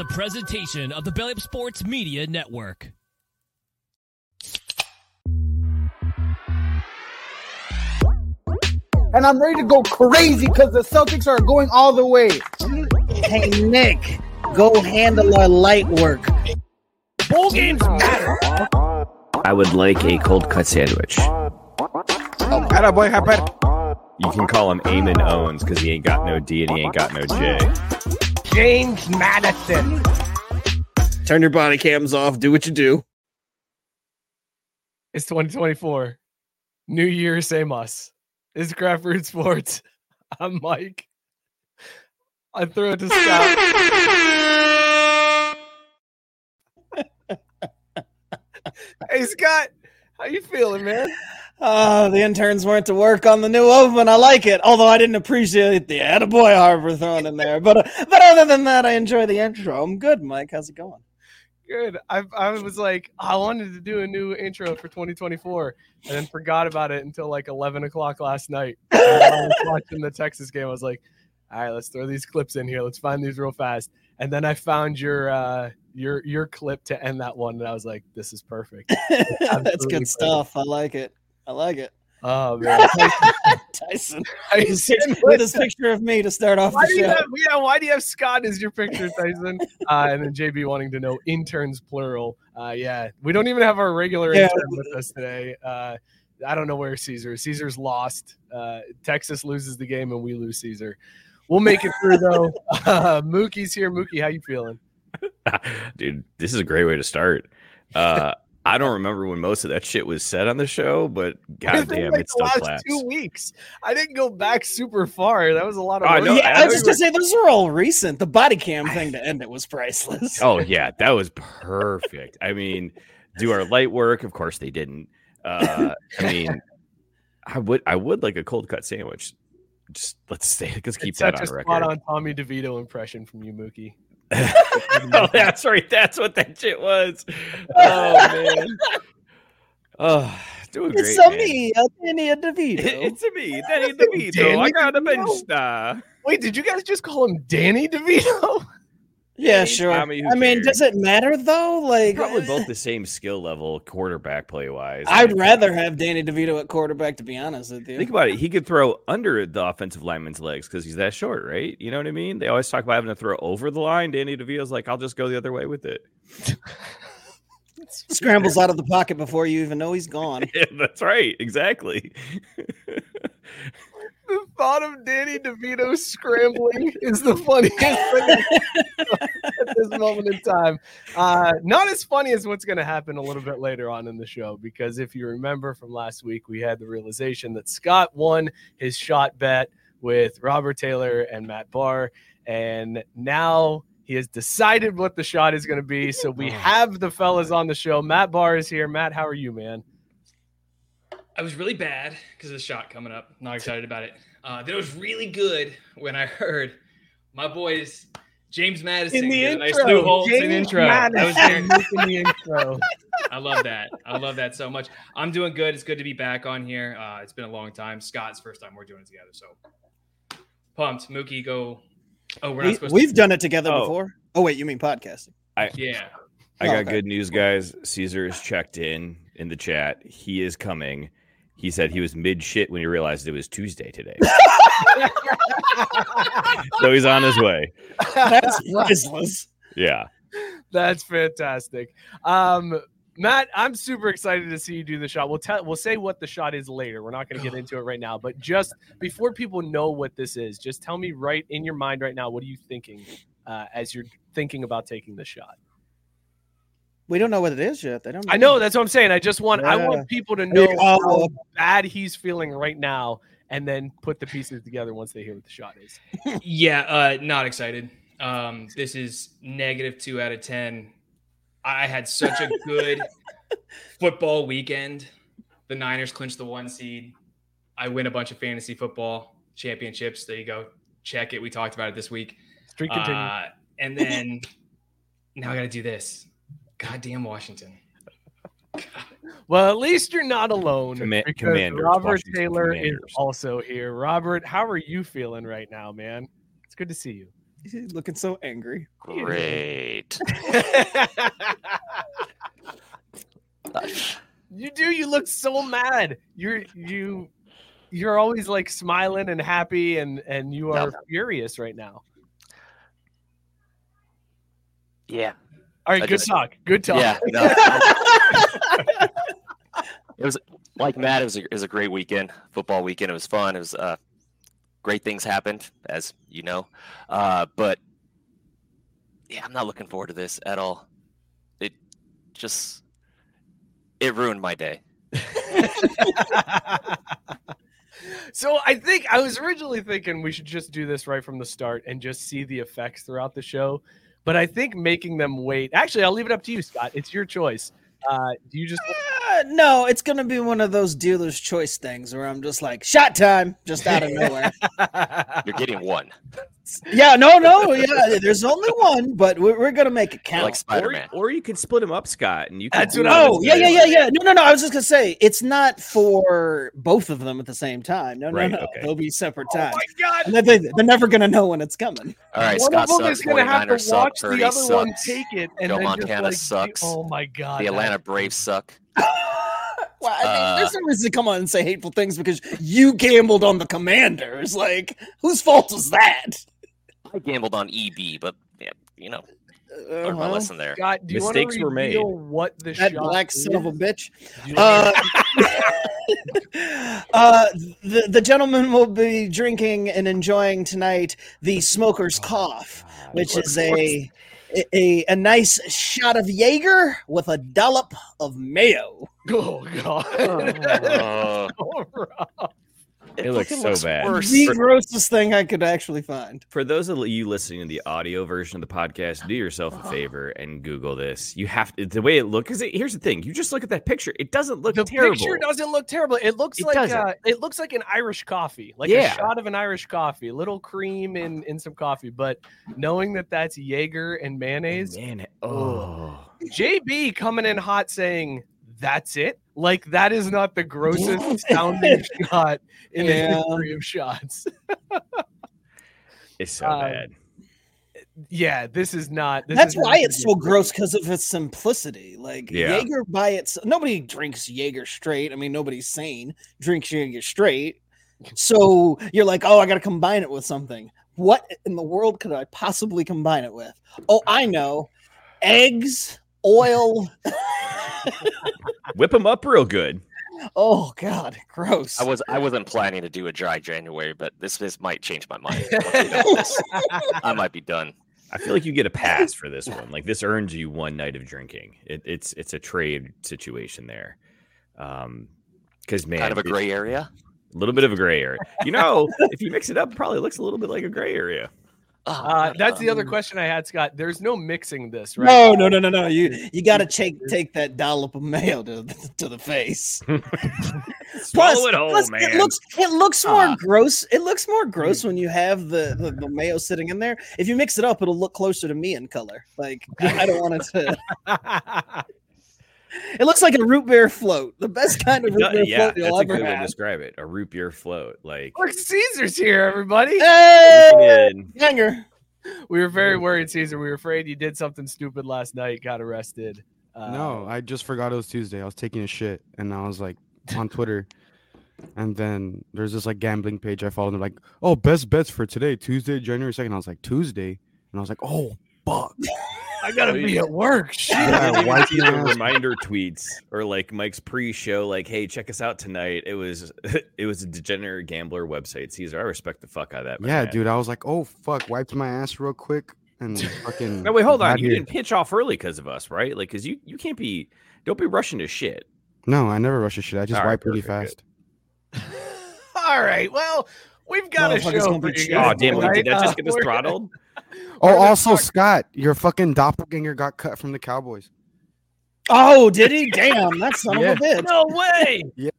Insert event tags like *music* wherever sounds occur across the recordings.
A presentation of the Belly Up Sports Media Network. and I'm ready to go crazy because the Celtics are going all the way. Hey Nick, go handle our light work. Bowl games matter. I would like a cold cut sandwich. Um, atta boy, happen. You can call him Eamon Owens because he ain't got no D and he ain't got no J. James Madison. Turn your body cams off. Do what you do. It's 2024. New Year, same us. It's Craft Brewed Sports. *laughs* I'm Mike. I throw it to Scott. *laughs* hey Scott, how you feeling, man? Uh, the interns weren't to work on the new oven. I like it, although I didn't appreciate the attaboy Harbaugh thrown in there. But uh, but other than that, I enjoy the intro. I'm good, Mike. How's it going? Good. I I was like, I wanted to do a new intro for 2024, and then forgot about it until like 11 o'clock last night. *laughs* I was watching the Texas game. I was like, all right, let's throw these clips in here. Let's find these real fast. And then I found your uh your your clip to end that one, and I was like, this is perfect. *laughs* That's good stuff. I like it. I like it. Oh *laughs* man, Tyson, Tyson, with his picture of me to start off Why the do you show. have, yeah, why do you have Scott as your picture, Tyson? *laughs* Uh, and then JB wanting to know interns plural. Uh, yeah, we don't even have our regular Yeah. intern with us today. Uh, I don't know where Caesar. is. Caesar's lost. Uh, Texas loses the game and we lose Caesar. We'll make it through though. *laughs* Uh, Mookie's here. Mookie, how you feeling? Dude, this is a great way to start. I don't remember when most of that shit was said on the show, but It's goddamn, like it's the still last claps. two weeks. I didn't go back super far. That was a lot of. I work. know, yeah, I I was just gonna say those are all recent. The body cam thing to end it was priceless. Oh yeah, that was perfect. I mean, do our light work? Of course they didn't. Uh, I mean, I would I would like a cold cut sandwich. Just let's say let's keep It's that such on a record. spot on Tommy DeVito impression from you, Mookie. *laughs* oh, that's right. That's what that shit was. *laughs* Oh man. Oh, doing great. *laughs* it's a man. me, Anthony DeVito. It's a me, Danny DeVito. I got a bench star. Wait, did you guys just call him Danny DeVito? Yeah, sure. Tommy, who I mean, does it matter though? Like, Probably both uh, the same skill level, quarterback play wise. I'd rather have Danny DeVito at quarterback, to be honest with you. Think about it. He could throw under the offensive lineman's legs because he's that short, right? You know what I mean? They always talk about having to throw over the line. Danny DeVito's like, I'll just go the other way with it. *laughs* Scrambles out of the pocket before you even know he's gone. *laughs* Yeah, that's right. Exactly. *laughs* the thought of Danny DeVito scrambling *laughs* is the funniest thing *laughs* at this moment in time. Uh, not as funny as what's going to happen a little bit later on in the show, because if you remember from last week, we had the realization that Scott won his shot bet with Robert Taylor and Matt Barr, and now. He has decided what the shot is going to be. So we have the fellas on the show. Matt Barr is here. Matt, how are you, man? I was really bad because of the shot coming up. Not excited about it. Uh, then it was really good when I *laughs* heard my boys James Madison In the get a nice intro, Lou Holtz in James intro. That was Madison *laughs* in the intro. I love that. I love that so much. I'm doing good. It's good to be back on here. Uh, it's been a long time. Scott's first time we're doing it together, so pumped. Mookie, go. Oh, we're not We, supposed we've to. done it together Oh. before. Oh wait, you mean podcasting? Yeah. I Oh, got okay. good news, guys. Caesar is checked in in the chat. He is coming. He said he was mid shit when he realized it was Tuesday today. *laughs* so he's on his way. That's *laughs* priceless. Yeah. That's fantastic. Um, Matt, I'm super excited to see you do the shot. We'll tell we'll say what the shot is later. We're not going to get *sighs* into it right now, but just before people know what this is, just tell me right in your mind right now, what are you thinking uh, as you're thinking about taking the shot? We don't know what it is yet. They don't. I know that's what I'm saying. I just want I want people to There know you how bad he's feeling right now, and then put the pieces together once they hear what the shot is. *laughs* Yeah, uh, not excited. Um, this is negative two out of ten. I had such a good *laughs* football weekend. The Niners clinched the one seed. I win a bunch of fantasy football championships. There you go. Check it. We talked about it this week. Streak continues. Uh, and then now I got to do this. Goddamn Washington. Well, at least you're not alone Comma- because Robert Washington Taylor is also here. Robert, how are you feeling right now, man? It's good to see you. He's looking so angry. Great. *laughs* you do. You look so mad. You're you. You're always like smiling and happy, and and you are furious right now. Yeah. All right, I good just- talk. Good talk. Yeah. No, *laughs* it was like Matt. It was a, it was a great weekend, football weekend. It was fun. It was uh, great things happened, as you know. Uh, but yeah, I'm not looking forward to this at all. It just it ruined my day. *laughs* so I think I was originally thinking we should just do this right from the start and just see the effects throughout the show. But I think making them wait. Actually, I'll leave it up to you, Scott. It's your choice. Uh, do you just Uh, no, it's gonna be one of those dealer's choice things where I'm just like shot time, just out of nowhere. *laughs* You're getting one, *laughs* yeah, no, no, yeah. There's only *laughs* one, but we're, we're gonna make it count. like Spider Man. Or, or you could split them up, Scott, and you. Could That's what I it was Oh as yeah, yeah, yeah, yeah. No, no, no. I was just gonna say it's not for both of them at the same time. No, no, Right, no. okay. They'll be separate Oh times. my god! And they, they're never gonna know when it's coming. All right, One Scott of them sucks. is gonna have to suck. watch Purdy the other one take it, and Joe then Montana just like, sucks. Oh my god! The Atlanta Braves suck. *laughs* Well, I mean, Uh, there's no reason to come on and say hateful things because you gambled on the Commanders. Like, whose fault was that? I gambled on EB, but yeah, you know, Uh, learned my lesson there. Scott, do Mistakes to were made. reveal what the that shot black son of a bitch. Do Uh, *laughs* *laughs* uh, the the gentleman will be drinking and enjoying tonight the smoker's cough, which is a a, a nice shot of Jaeger with a dollop of mayo. oh god! *laughs* Uh, So rough. It looks fucking so bad. worse. The grossest thing I could actually find. For those of you listening to the audio version of the podcast, do yourself a favor and Google this. You have to, the way it looks. Because here's the thing: you just look at that picture; it doesn't look terrible. the terrible. picture doesn't look terrible. It looks It like uh, it looks like an Irish coffee, like Yeah. a shot of an Irish coffee, a little cream in in some coffee. But knowing that that's Jaeger and mayonnaise, and Man, oh, JB coming in hot saying that's it. Like that is not the grossest sounding *laughs* shot in the history of shots. it's so Um, bad. Yeah, this is not. This That's is why gonna it's so gross because of its simplicity. Like Yeah. Jaeger by itself, nobody drinks Jaeger straight. I mean, nobody's sane drinks Jaeger straight. So you're like, oh, I got to combine it with something. What in the world could I possibly combine it with? Oh, I know, eggs, oil. *laughs* Whip them up real good. Oh God, gross. I was I wasn't planning to do a dry January, but this this might change my mind. Once we know this, *laughs* I might be done. I feel like you get a pass for this one. Like this earns you one night of drinking. It, it's it's a trade situation there. Um, because man, kind of a gray area. a little bit of a gray area. You know, *laughs* if you mix it up, it probably looks a little bit like a gray area. Uh, that's the other question I had, Scott. There's no mixing this, right? No, no, no, no, no. You you got to take take that dollop of mayo to to the face. *laughs* Swallow it whole, plus, man. it looks it looks more Ah. gross. It looks more gross when you have the, the the mayo sitting in there. If you mix it up, it'll look closer to me in color. Like I, I don't want it to. *laughs* *laughs* It looks like a root beer float. The best kind of root Yeah, beer yeah, float that's you'll a ever good way to have. describe it. A root beer float. Like Look, Caesar's here, everybody. Hey, in- hanger. We were very worried, Caesar. We were afraid you did something stupid last night, got arrested. Uh, No, I just forgot it was Tuesday. I was taking a shit and I was like on Twitter. And then there's this like gambling page I followed. And they're like, oh, best bets for today, Tuesday, January 2nd. I was like, Tuesday? And I was like, oh, fuck. I gotta be at work. *laughs* Shit. Yeah, Yeah, wipe see your the ass. reminder tweets or like Mike's pre-show, like, "Hey, check us out tonight." It was *laughs* it was a degenerate gambler website. Caesar, I respect the fuck out of that. my Yeah, man. dude. I was like, oh fuck, wiped my ass real quick and fucking. *laughs* No, wait, hold on. got You here. didn't pitch off early because of us, right? Like, because you you can't be don't be rushing to shit. No, I never rush a shit. I just All right, wipe really perfect, fast. All right. Well, we've got a show gonna for you guys. Oh damn! Wait, did that just get us Uh, throttled? Oh, also talk- Scott, your fucking doppelganger got cut from the Cowboys. Oh, did he? Damn, that son Yeah. of a bitch. No way! yeah.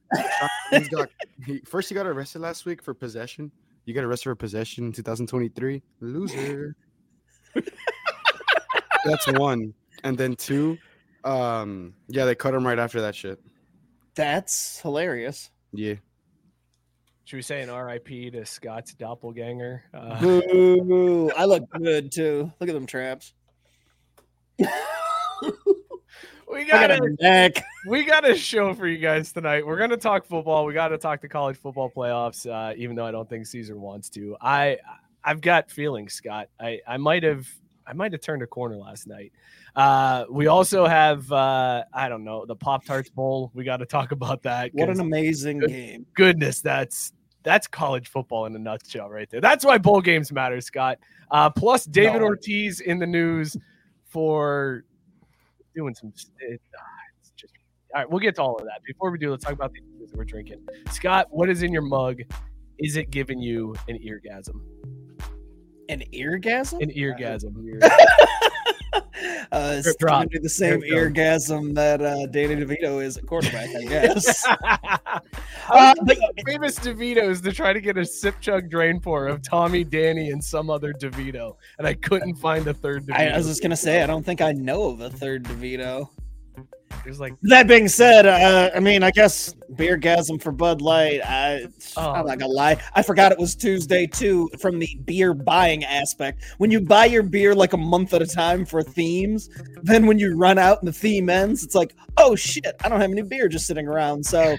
He's got he, first he got arrested last week for possession. You got arrested for possession in 2023. Loser. *laughs* That's one. And then two, um, yeah, they cut him right after that shit. That's hilarious. Yeah. Should we say an RIP to Scott's doppelganger? Uh, Boo. *laughs* I look good too. Look at them traps. *laughs* we got got a a neck. we got a show for you guys tonight. We're gonna talk football. We got to talk the college football playoffs. Uh, even though I don't think Caesar wants to, I I've got feelings, Scott. I I might have I might have turned a corner last night. Uh, we also have uh, I don't know the Pop Tarts Bowl. We got to talk about that. What an amazing Good. game. goodness, that's that's college football in a nutshell right there. That's why bowl games matter, Scott. Uh, plus David No. Ortiz in the news for doing some. It, ah, it's just all right. We'll get to all of that. Before we do, let's talk about the things that we're drinking. Scott, what is in your mug? Is it giving you an eargasm? An eargasm? An eargasm. *laughs* *laughs* uh, drop. the same eargasm that uh, Danny *laughs* DeVito is at quarterback, I *laughs* guess. Uh, but- famous DeVitos to try to get a sip chug drain pour of Tommy, Danny, and some other DeVito, and I couldn't find a third DeVito. I, I was just gonna say, I don't think I know of a third DeVito. It was like That being said, uh, I mean, I guess beergasm for Bud Light. I, Oh. I'm not gonna lie, I forgot it was Tuesday too. From the beer buying aspect, when you buy your beer like a month at a time for themes, then when you run out and the theme ends, it's like, oh shit, I don't have any beer just sitting around. So, you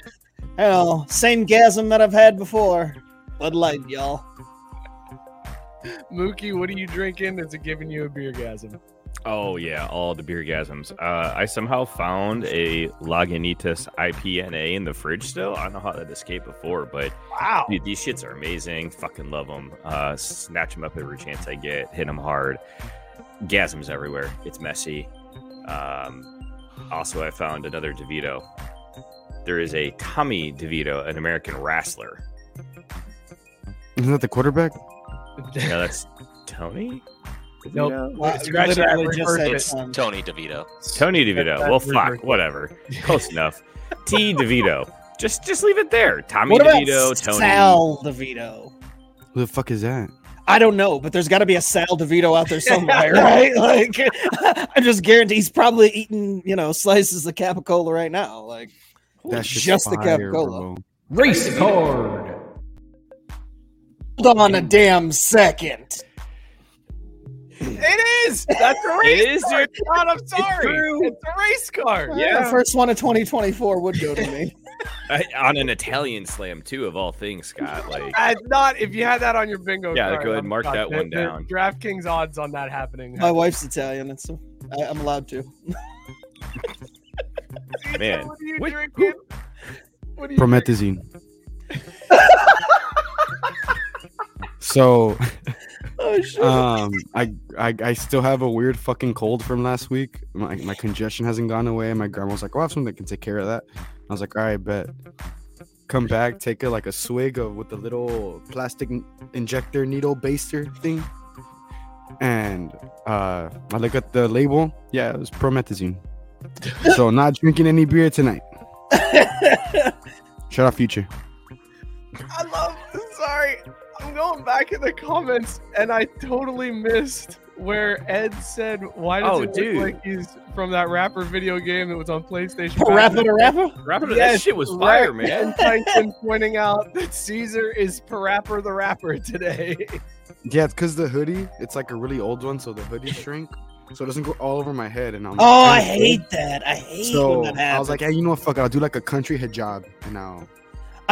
know, same gasm that I've had before. Bud Light, y'all. Mookie, what are you drinking? Is it giving you a beer gasm? Oh yeah, all the beer gasms. Uh, I somehow found a Lagunitas IPNA in the fridge still. I don't know how that escaped before, but Wow. dude, these shits are amazing. Fucking love them. Uh, snatch them up every chance I get. Hit them hard. Gasms everywhere. It's messy. Um, also, I found another DeVito. There is a Tommy DeVito, an American wrestler. Isn't that the quarterback? No, that's Tony. Nope. Wow, Scratch that. just said. It's Tony DeVito. Tony DeVito. Well, fuck, whatever. Close enough. *laughs* T DeVito. Just, just leave it there. Tommy What about DeVito. Tony. Sal DeVito? Who the fuck is that? I don't know, but there's got to be a Sal DeVito out there somewhere, *laughs* right? Like, *laughs* I just guarantee he's probably eating, you know, slices of capicola right now. Like, That's just the capicola. bro. Race card. Hold on a damn second. It is. That's a race It is, car. God, I'm sorry. true. It's a race car. Yeah, the first one of 2024 would go to me. *laughs* I- on an Italian slam too, of all things, Scott. Like, Uh, not if you had that on your bingo. Yeah, card, go ahead, I'm mark shocked. that The- one the down. DraftKings odds on that happening. My wife's Italian, and so I, I'm allowed to. man, What are you Wait, drinking? What are you Promethazine. *laughs* so *laughs* Oh um I, I I still have a weird fucking cold from last week. My my congestion hasn't gone away. My grandma was like, "Oh, I have something that can take care of that." I was like, "All right, bet." Come back, take a like a swig of with the little plastic injector needle baster thing, and uh I look at the label. Yeah, it was promethazine. *laughs* so not drinking any beer tonight. *laughs* Shut up, future. I love. Sorry, I'm going back in the comments, and I totally missed where Ed said, "Why does Oh, it dude. look like he's from that rapper video game that was on PlayStation?" *laughs* Rapper back to in- rapper. Rapper, that Yes, shit was fire, right. man. And Tyson pointing out that Caesar is Parappa the rapper today. Yeah, it's because the hoodie, it's like a really old one, so the hoodie shrink, so it doesn't go all over my head. And I'm Oh, I hate that. I hate So when that happens. I was like, hey, you know what? Fuck, it, I'll do like a country hijab, and I'll.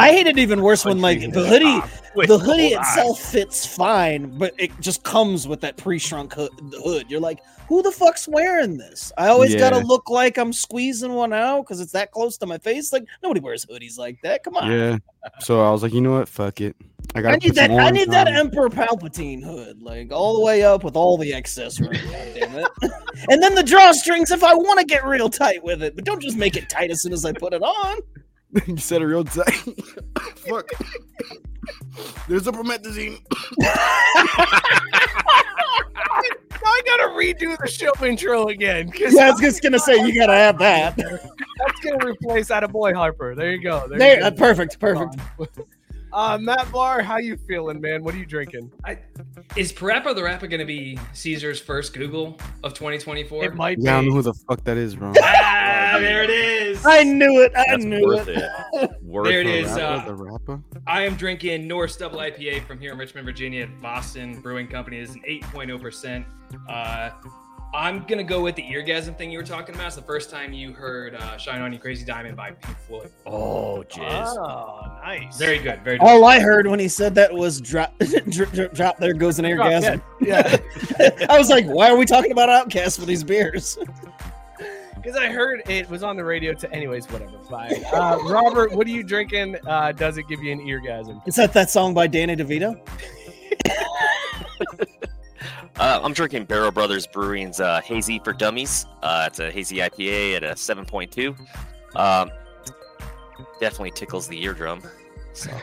I hate it even worse when like the hoodie, top *laughs* with the hoodie gold eyes. itself fits fine, but it just comes with that pre-shrunk hood. hood. You're like, who the fuck's wearing this? I always gotta look like I'm squeezing one out because it's that close to my face. Like nobody wears hoodies like that. Come on. Yeah. So I was like, you know what? Fuck it. I got. I need that. I need that Emperor Palpatine hood, like all the way up with all the accessories. damn it! *laughs* and then the drawstrings if I want to get real tight with it, but don't just make it tight as soon as I put it on. *laughs* you said it real tight. *laughs* Fuck. There's a promethazine. *laughs* I gotta redo the show intro again. 'cause Yeah, I was just gonna say you gotta have that. That's gonna replace out of boy Harper. There you go. There, There, you uh, go. perfect, perfect. Uh, Matt Barr, how you feeling, man? What are you drinking? I, is Parappa the Rapper going to be Caesar's first Google of 2024? It might Yeah, I don't know who the fuck that is, bro. Ah, there it is. I knew it. I That's knew worth it. it. *laughs* Worth There it it. is. Rapper, uh, the rapper. I am drinking Norse Double IPA from here in Richmond, Virginia at Väsen Brewing Company. It is an 8.0%. Uh, I'm going to go with the eargasm thing you were talking about. It's the first time you heard uh, Shine On You Crazy Diamond by Pink Floyd. Oh, jizz. Oh, nice. Very good. Very good. All I heard when he said that was drop, drip, drip, drop. There goes an Drop, orgasm. Yeah. *laughs* I was like, why are we talking about OutKast with these beers? *laughs* Because I heard it was on the radio to anyways, whatever. Fine. Uh, Robert, what are you drinking? Uh, does it give you an eargasm? Is that that song by Danny DeVito? Uh, I'm drinking Barrel Brothers Brewing's uh, Hazy for Dummies. Uh, it's a hazy IPA at a 7.2. Um, definitely tickles the eardrum. So, *laughs*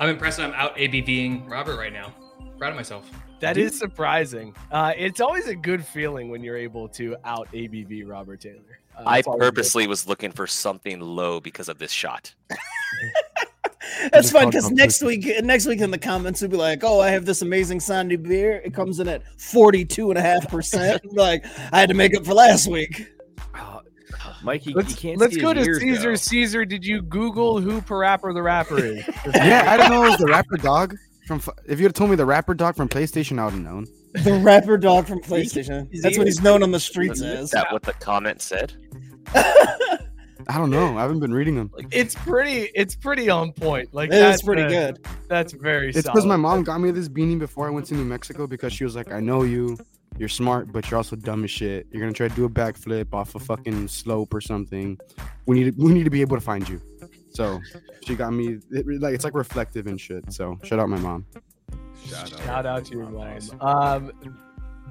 I'm impressed I'm out ABVing Robert right now. Proud of myself. That is surprising. Uh, it's always a good feeling when you're able to out ABV Robert Taylor. Uh, I it's always good. purposely was looking for something low because of this shot. *laughs* *laughs* That's just fine because next week, next week in the comments, we'll be like, "Oh, I have this amazing Sandy beer. It comes in at forty-two and a half percent. Like, I had to make up for last week." Oh, *sighs* Mikey, Let's, you can't let's see go to ears, Caesar. though. Caesar, did you Google who Parappa the Rapper is? *laughs* *laughs* Yeah, I don't know. It was the rapper dog from. If you had told me the rapper dog from PlayStation, I would have known. The rapper dog from PlayStation. That's what he's known on the streets Is as. that what the comment said? I don't know. I haven't been reading them. it's pretty. It's pretty on point. Like It is that's pretty uh, good. That's very. It's because my mom got me this beanie before I went to New Mexico because she was like, "I know you. You're smart, but you're also dumb as shit. You're gonna try to do a backflip off a fucking slope or something. We need we need to be able to find you." So she got me it, like it's like reflective and shit. So shout out my mom. Shout out to your mom. Um,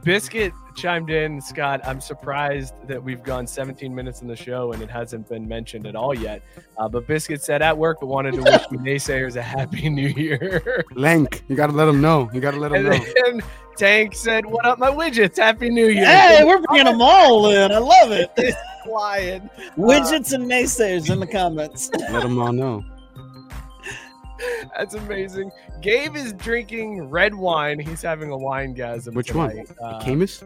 Biscuit chimed in, Scott. I'm surprised that we've gone 17 minutes in the show and it hasn't been mentioned at all yet. Uh, but Biscuit said at work, but wanted to wish you naysayers a happy *laughs* new year. Lank, you gotta let them know. You gotta let them and know. then Tank said, "What up, my widgets? Happy New Year!" Hey, we're bringing them all in. I love it. *laughs* flying. Widgets and naysayers in the comments. let them all know. That's amazing. Gabe is drinking red wine. He's having a wine gasm. Which one? tonight. Uh, Camus?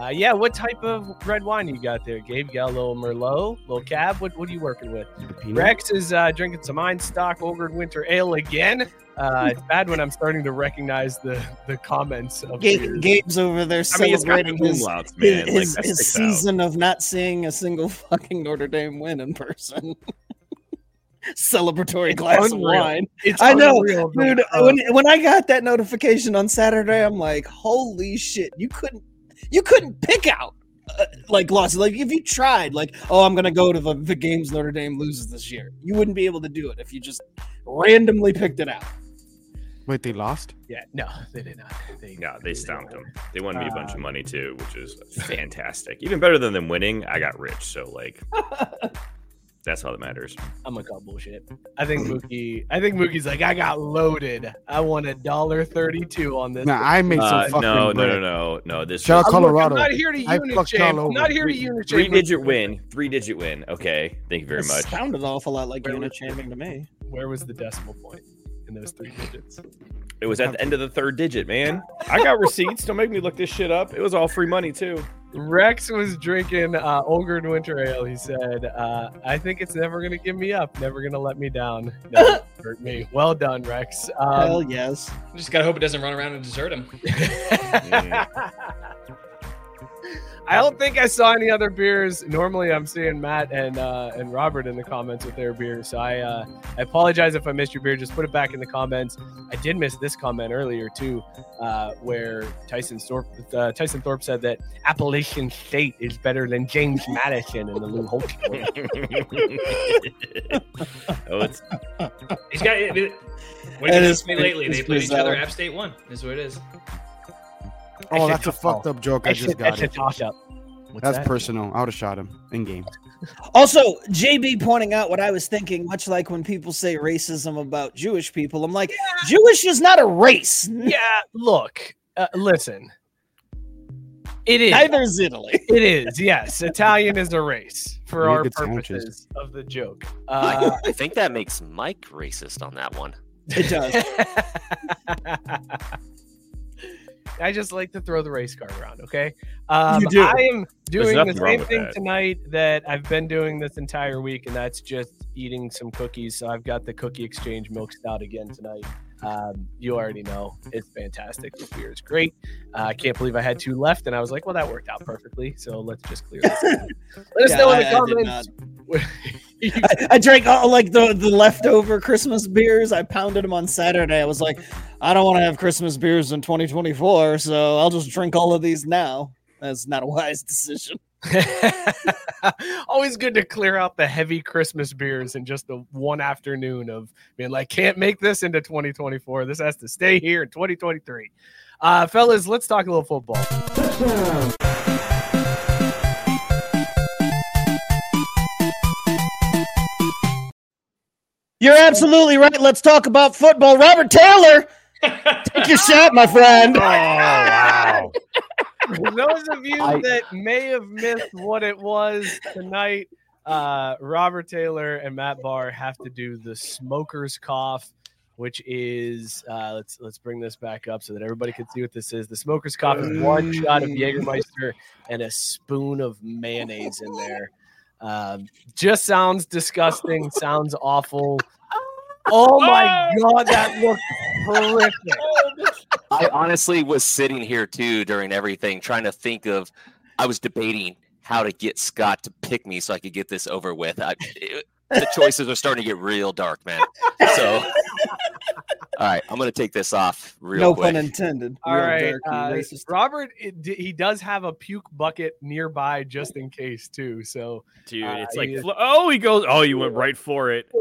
Uh, yeah, what type of red wine you got there, Gabe? You got a little Merlot, little Cab. What, what are you working with? Rex is uh, drinking some Einstök Olgerd Winter Ale again. Uh, it's bad when I'm starting to recognize the the comments. Of Gabe, Gabe's over there mean, it's got celebrating his, umlauts, his, man. Like, his, that his sticks out. season of not seeing a single *laughs* fucking Notre Dame win in person. Celebratory glass unreal. of wine. It's I know, unreal, Dude, uh, when, when I got that notification on Saturday, I'm like, holy shit! You couldn't, you couldn't pick out uh, like losses. Like if you tried, like, oh, I'm gonna go to the, the games Notre Dame loses this year, you wouldn't be able to do it if you just randomly picked it out. Wait, they lost? yeah, no, they did not. They, Yeah, they stomped them. They won me a bunch of Uh, money too, which is *laughs* fantastic. Even better than them winning, I got rich. So like, *laughs* that's all that matters. I'm gonna call bullshit. I think Mookie. I think Mookie's like, I got loaded. I won a dollar thirty-two on this. Nah, I made some Uh, fucking no, no, bread. no, no, no. This Shout out Colorado. I'm not here to I unit fucked shame. y'all I'm not here to Three- unit three-digit win. Three digit win. Okay, thank you very It much. sounded an awful lot like Where unit was- shaming to me. Where was the decimal point in those three digits? It was at the end of the third digit, man. I got receipts. Don't make me look this shit up. It was all free money too. Rex was drinking uh, Olgerd Winter Ale. He said, uh, "I think it's never gonna give me up. Never gonna let me down. Never *laughs* hurt me." Well done, Rex. Hell Um, yes. Just gotta hope it doesn't run around and desert him. *laughs* I don't think I saw any other beers. Normally, I'm seeing Matt and uh, and Robert in the comments with their beers. So I uh, I apologize if I missed your beer. Just put it back in the comments. I did miss this comment earlier too, uh, where Tyson Thorpe uh, Tyson Thorpe said that Appalachian State is better than James Madison in the Lou Holtz. *laughs* oh, it's He's got it. What That did is they pretty- lately? They played each other. bizarre. App State won. Is what it is. Oh, that's a fucked up joke. I That's just a, that's got a it. toss up. What's That's that? personal. I would have shot him in game. Also, JB pointing out what I was thinking, much like when people say racism about Jewish people. I'm like, Jewish is not a race. yeah, look, uh, listen. It is. Neither is Italy. *laughs* It is. Yes, Italian is a race for Really our good sandwiches. purposes of the joke. Uh, I think that makes Mike racist on that one. It does. *laughs* I just like to throw the race car around. Okay. Um, You do. I am doing the same thing that. tonight that I've been doing this entire week, and that's just eating some cookies. So I've got the Cookie Exchange Milk Stout again tonight. Um, you already know *laughs* it's fantastic. The beer is great. Uh, I can't believe I had two left, and I was like, "Well, that worked out perfectly." So let's just clear this. *laughs* Let us Yeah, know in I- the I comments. *laughs* I, I drank all like the, the leftover Christmas beers. I pounded them on Saturday. I was like, I don't want to have Christmas beers in 2024, so I'll just drink all of these now. That's not a wise decision. *laughs* Always good to clear out the heavy Christmas beers in just the one afternoon of being like, can't make this into 2024. This has to stay here in 2023. Uh, fellas, let's talk a little football. You're absolutely right. Let's talk about football. Robert Taylor, take your *laughs* shot, my friend. oh wow. *laughs* For *laughs* those of you I- that may have missed what it was tonight, uh, Robert Taylor and Matt Barr have to do the smoker's cough, which is uh, let's let's bring this back up so that everybody can see what this is. The smoker's cough is one shot of Jägermeister and a spoon of mayonnaise in there. Um, just sounds disgusting. Sounds awful. Oh my *laughs* god, that looked horrific. I honestly was sitting here too during everything, trying to think of. I was debating how to get Scott to pick me so I could get this over with. I, it- the choices are starting to get real dark, man. So, *laughs* all right, I'm gonna take this off real no quick. pun intended. All Real right, uh. Robert. It, he does have a puke bucket nearby just in case too. So Dude, Uh, it's like he- oh, he goes. Oh, you went right for it.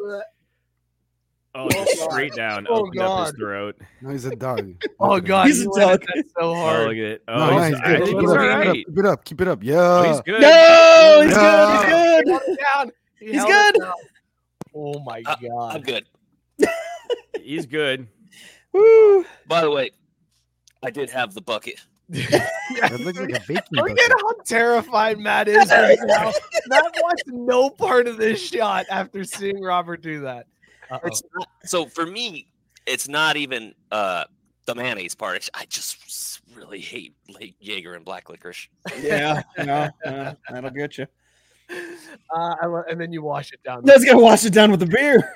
Oh, just straight down, Oh, opened up his throat. No, he's a dog. *laughs* Oh Look at him. god, He's he a went dog. that so Oh, hard. look at it. Oh, No, he's, he's I good. think Keep he's it all up, keep it up, right. Keep it up. Keep it up. Yeah. Oh, he's good. No, he's Yeah. good. He's Held it down. He He's held it good. down. Oh my Uh, god. I'm good. He's good. good. *laughs* Woo. By the way, I did have the bucket. *laughs* That looks like a baking Look bucket. at how terrified Matt is right now. Matt wants no part of this shot after seeing Robert do that. Uh-oh. It's not, so for me, it's not even uh, the mayonnaise part. It's- I just really hate like Jaeger and black licorice. Yeah, *laughs* no, uh, that'll get you. Uh, I lo- and then you wash it down. Let's go wash it down with the beer.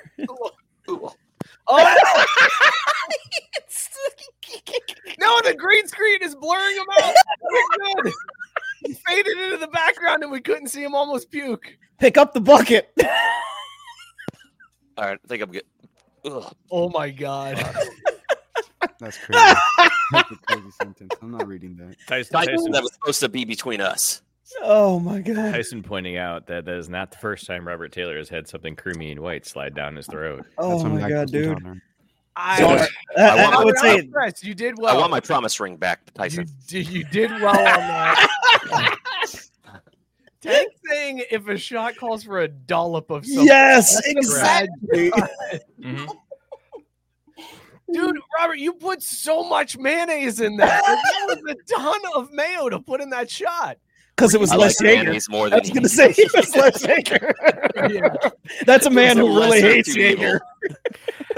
Ooh. *laughs* Oh *laughs* no! The green screen is blurring him out. Good. He faded into the background and we couldn't see him almost puke. Pick up the bucket. All right, I think I'm good. Ugh. Oh my god. *laughs* That's crazy. That's a crazy sentence. I'm not reading that. Tyson, Tyson, Tyson, that was supposed to be between us. Oh my god. Tyson pointing out that that is not the first time Robert Taylor has had something creamy and white slide down his throat. *laughs* Oh That's what my I'm god, dude. I, So, I uh, I, my- I would say impressed. You did well. I well. want my promise ring back, Tyson. d- you did well on that. *laughs* Tank saying if a shot calls for a dollop of something. yes, That's a exactly. *laughs* Mhm. Dude, Robert, you put so much mayonnaise in that. Like, that was a ton of mayo to put in that shot. Because it was I less like Jaeger. mayonnaise more I was gonna say he *laughs* was less Jaeger. *laughs* Yeah. That's a man who a really hates two. Jaeger.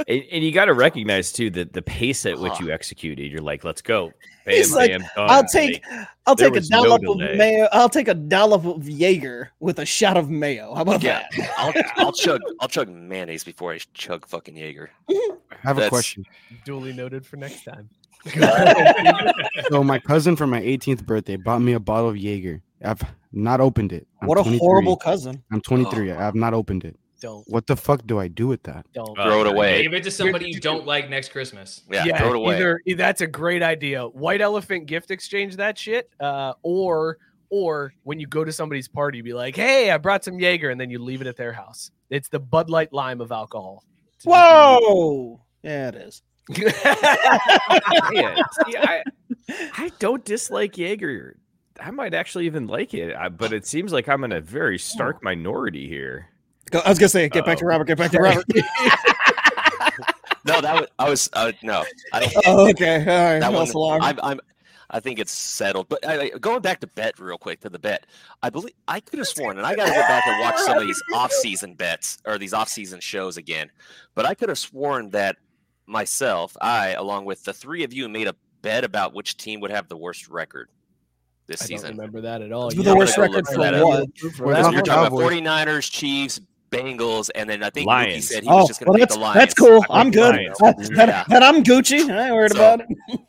and, and you got to recognize too that the pace at which Huh. you executed. You're like, let's go. Bam, He's like, bam. I'll take, I'll there take a was no dollop of mayo. I'll take a dollop of Jaeger with a shot of mayo. How about Yeah, that? I'll, I'll *laughs* chug. I'll chug mayonnaise before I chug fucking Jaeger. Mm-hmm. I have a question. Duly noted for next time. *laughs* *laughs* So my cousin for my 18th birthday bought me a bottle of Jaeger. I've not opened it. I'm What a horrible cousin. I'm 23. I have not opened it. Don't. What the fuck do I do with that? Don't. Throw it away. Give it to somebody you don't like next Christmas. Yeah, throw it away. Either that's a great idea. White elephant gift exchange that shit, uh, or or when you go to somebody's party, be like, "Hey, I brought some Jaeger," and then you leave it at their house. It's the Bud Light lime of alcohol. Whoa. Yeah, it is. *laughs* yeah, see, I, I don't dislike Jaeger. I might actually even like it, but it seems like I'm in a very stark minority here. Go, I was gonna say, get back to Robert. Get back to Robert. *laughs* No, that was I was uh, no. I oh, okay. All right. that False one, alarm. I'm, I'm, I think it's settled. But I, I- going back to bet real quick to the bet, I believe I could have sworn, and I got to go back and watch some of these *laughs* off-season bets or these off-season shows again. But I could have sworn that myself, I, along with the three of you, made a bet about which team would have the worst record this I don't season. remember that at all. The You I'm worst gonna go record look for that up. what? For Well, that it's You're not one? talking about Cowboys. 49ers, Chiefs, Bengals, and then I think Mookie Lions. said he was Oh, just going to well, pick that's the Lions. that's cool. I I'm good. That, that, Yeah. that I'm Gucci. I ain't worried So- about it. *laughs*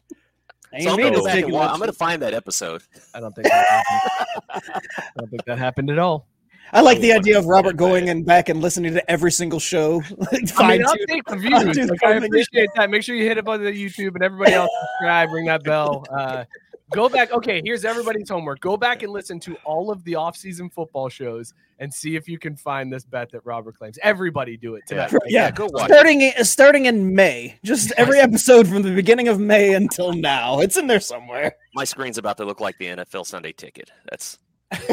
So I'm going to go back and watch. I'm going to find that episode. I don't think that happened. I don't think that happened at all. I like the Oh, idea of Robert going and back and listening to every single show. *laughs* like, I mean, fine I'll tune. take the views. Like, I appreciate that. Make sure you hit up on the YouTube and everybody else subscribe, ring that bell. Uh, go back. Okay, here's everybody's homework. Go back and listen to all of the off-season football shows and see if you can find this bet that Robert claims. Everybody do it today. Yeah, go watch. starting i- starting in May. Just every episode from the beginning of May until now. It's in there somewhere. My screen's about to look like the NFL Sunday Ticket. That's *laughs*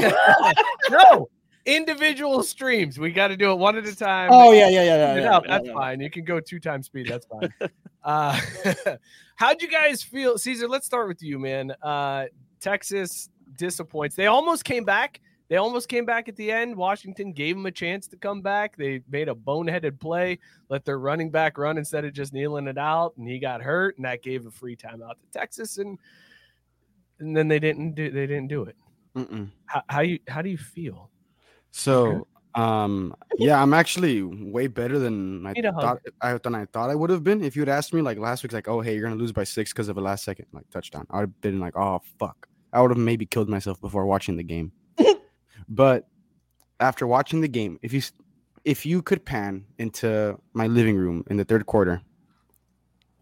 no, individual streams. We got to do it one at a time. Oh yeah, yeah, yeah, yeah. Figure yeah, out. yeah, That's yeah. fine. You can go two times speed. That's fine. *laughs* uh, *laughs* how'd you guys feel, Caesar? Let's start with you, man. Uh, Texas disappoints. They almost came back. They almost came back at the end. Washington gave them a chance to come back. They made a boneheaded play, let their running back run instead of just kneeling it out, and he got hurt, and that gave a free timeout to Texas, and and then they didn't do they didn't do it. How, how you how do you feel? So, um, yeah, I'm actually way better than I Need a hug. thought. I than I thought I would have been. If you'd asked me like last week, like, oh hey, you're gonna lose by six because of a last second like touchdown, I would have been like, oh fuck, I would have maybe killed myself before watching the game. *laughs* but after watching the game, if you if you could pan into my living room in the third quarter,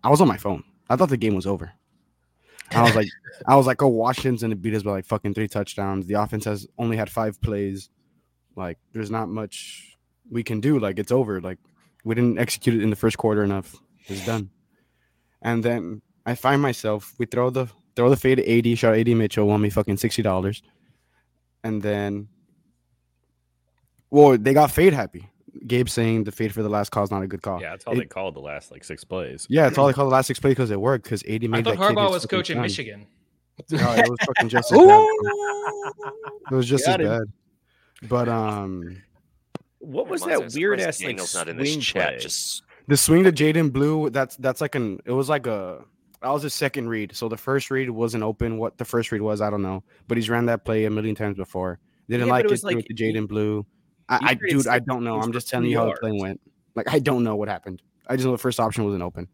I was on my phone. I thought the game was over. I was like, *laughs* I was like, oh, Washington's gonna beat us by like fucking three touchdowns. The offense has only had five plays. Like, there's not much we can do. Like, it's over. Like, we didn't execute it in the first quarter enough. It's done. And then I find myself, we throw the throw the fade to AD, shot AD Mitchell, won me fucking sixty dollars. And then well, they got fade happy. Gabe saying the fade for the last call is not a good call. Yeah, that's all It- they called the last like six plays. Yeah, it's all they called the last six plays because it worked. Because AD made I thought that kid Harbaugh was coaching. Michigan. No, it was fucking just as bad. It was just as Got him. bad. But um, What was that I'm weird ass like Daniel's not in this swing chat. play? Just the swing to Jaydon Blue, that's that's like an it was like a that was his second read. So the first read wasn't open. What the first read was, I don't know. But he's ran that play a million times before. Didn't Yeah, like it it, was like it to Jaydon Blue. I, I created dude, I don't know. I'm just telling you how the yards. play went. Like I don't know what happened. I just know the first option wasn't open.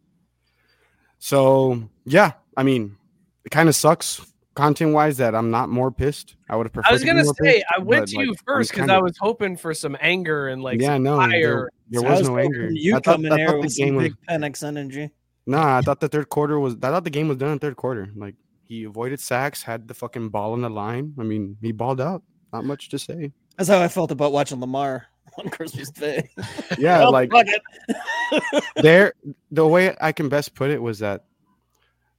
So yeah, I mean, it kind of sucks content wise that I'm not more pissed. I would have preferred. I was gonna more say pissed, I went to like, you first because I was hoping for some anger and like yeah, no, fire. there, there So I was was no anger. You I thought, coming I here thought the with some game was big Penix energy. Nah, I thought the third quarter was. I thought the game was done in third quarter. Like he avoided sacks, had the fucking ball on the line. I mean, he balled out. Not much to say. That's how I felt about watching Lamar *laughs* on Christmas Day. *laughs* Yeah, Well, like fuck it. there. The way I can best put it was that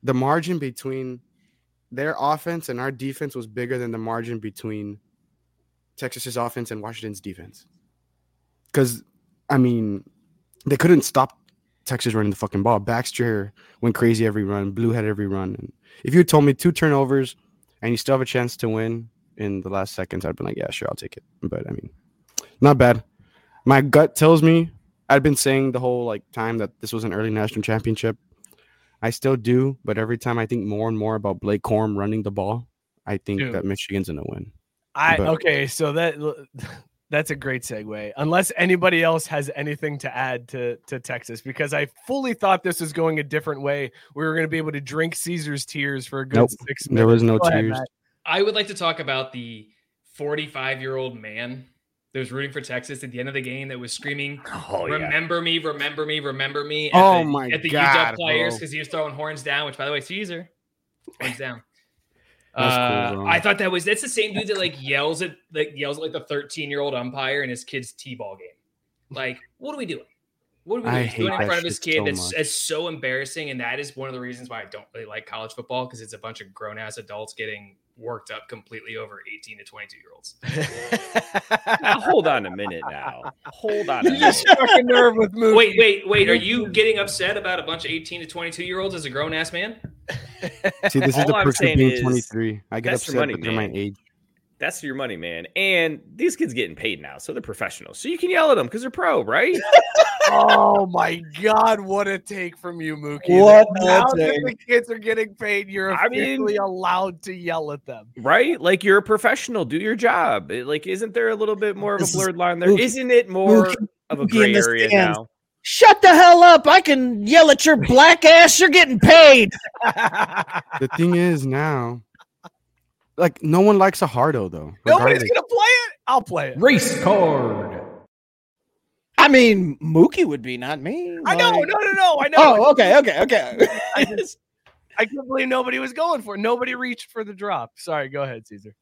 the margin between their offense and our defense was bigger than the margin between Texas's offense and Washington's defense. Because I mean, they couldn't stop Texas running the fucking ball. Baxter went crazy every run. Blue had every run. And if you told me two turnovers and you still have a chance to win in the last seconds, I'd been like, yeah, sure, I'll take it. But I mean, not bad. My gut tells me I'd been saying the whole like time that this was an early national championship. I still do, but every time I think more and more about Blake Corum running the ball, I think Dude. that Michigan's gonna win. I But- okay, so that *laughs* that's a great segue. Unless anybody else has anything to add to to Texas, because I fully thought this was going a different way. We were going to be able to drink Caesar's tears for a good Nope, six minutes. There was no Go tears. Matt. I would like to talk about the 45 year old man that was rooting for Texas at the end of the game that was screaming, Oh, yeah. "Remember me, remember me, remember me." At Oh the, my at the God, UW players because he was throwing horns down. Which, by the way, Caesar horns down. That's cool, Uh. I thought that was that's the same dude that like yells at like yells at like the 13 year old umpire in his kid's t-ball game. Like, what are we doing? What are we doing? Doing in front of his kid. so that's much. it's so embarrassing, and that is one of the reasons why I don't really like college football because it's a bunch of grown ass adults getting worked up completely over 18 to 22 year olds. *laughs* Now, hold on a minute now. Hold on You just struck a nerve with *laughs* Mookie. Wait, wait, wait. Are you getting upset about a bunch of 18 to 22 year olds as a grown ass man? See, this is All the I'm perks of being is, 23. I get upset, money, but they're my age. That's your money, man. And these kids getting paid now, so they're professionals. So you can yell at them because they're pro, right? *laughs* Oh my God, what a take from you, Mookie. What now that take. the kids are getting paid, you're I mean- officially allowed to yell at them. right? Like you're a professional. Do your job. It- like, isn't there a little bit more of This a is- blurred line there? Mookie- Isn't it more Mookie- of a gray area stands. now? Shut the hell up! I can yell at your black ass. You're getting paid. *laughs* The thing is now, like, no one likes a hardo, though. Nobody's regardless. gonna play it. I'll play it. Race card. I mean, Mookie would be, not me. I know, Like- no, no, no. I know. Oh, okay, okay, okay. I just, I couldn't believe nobody was going for it. Nobody reached for the drop. Sorry, go ahead, Caesar.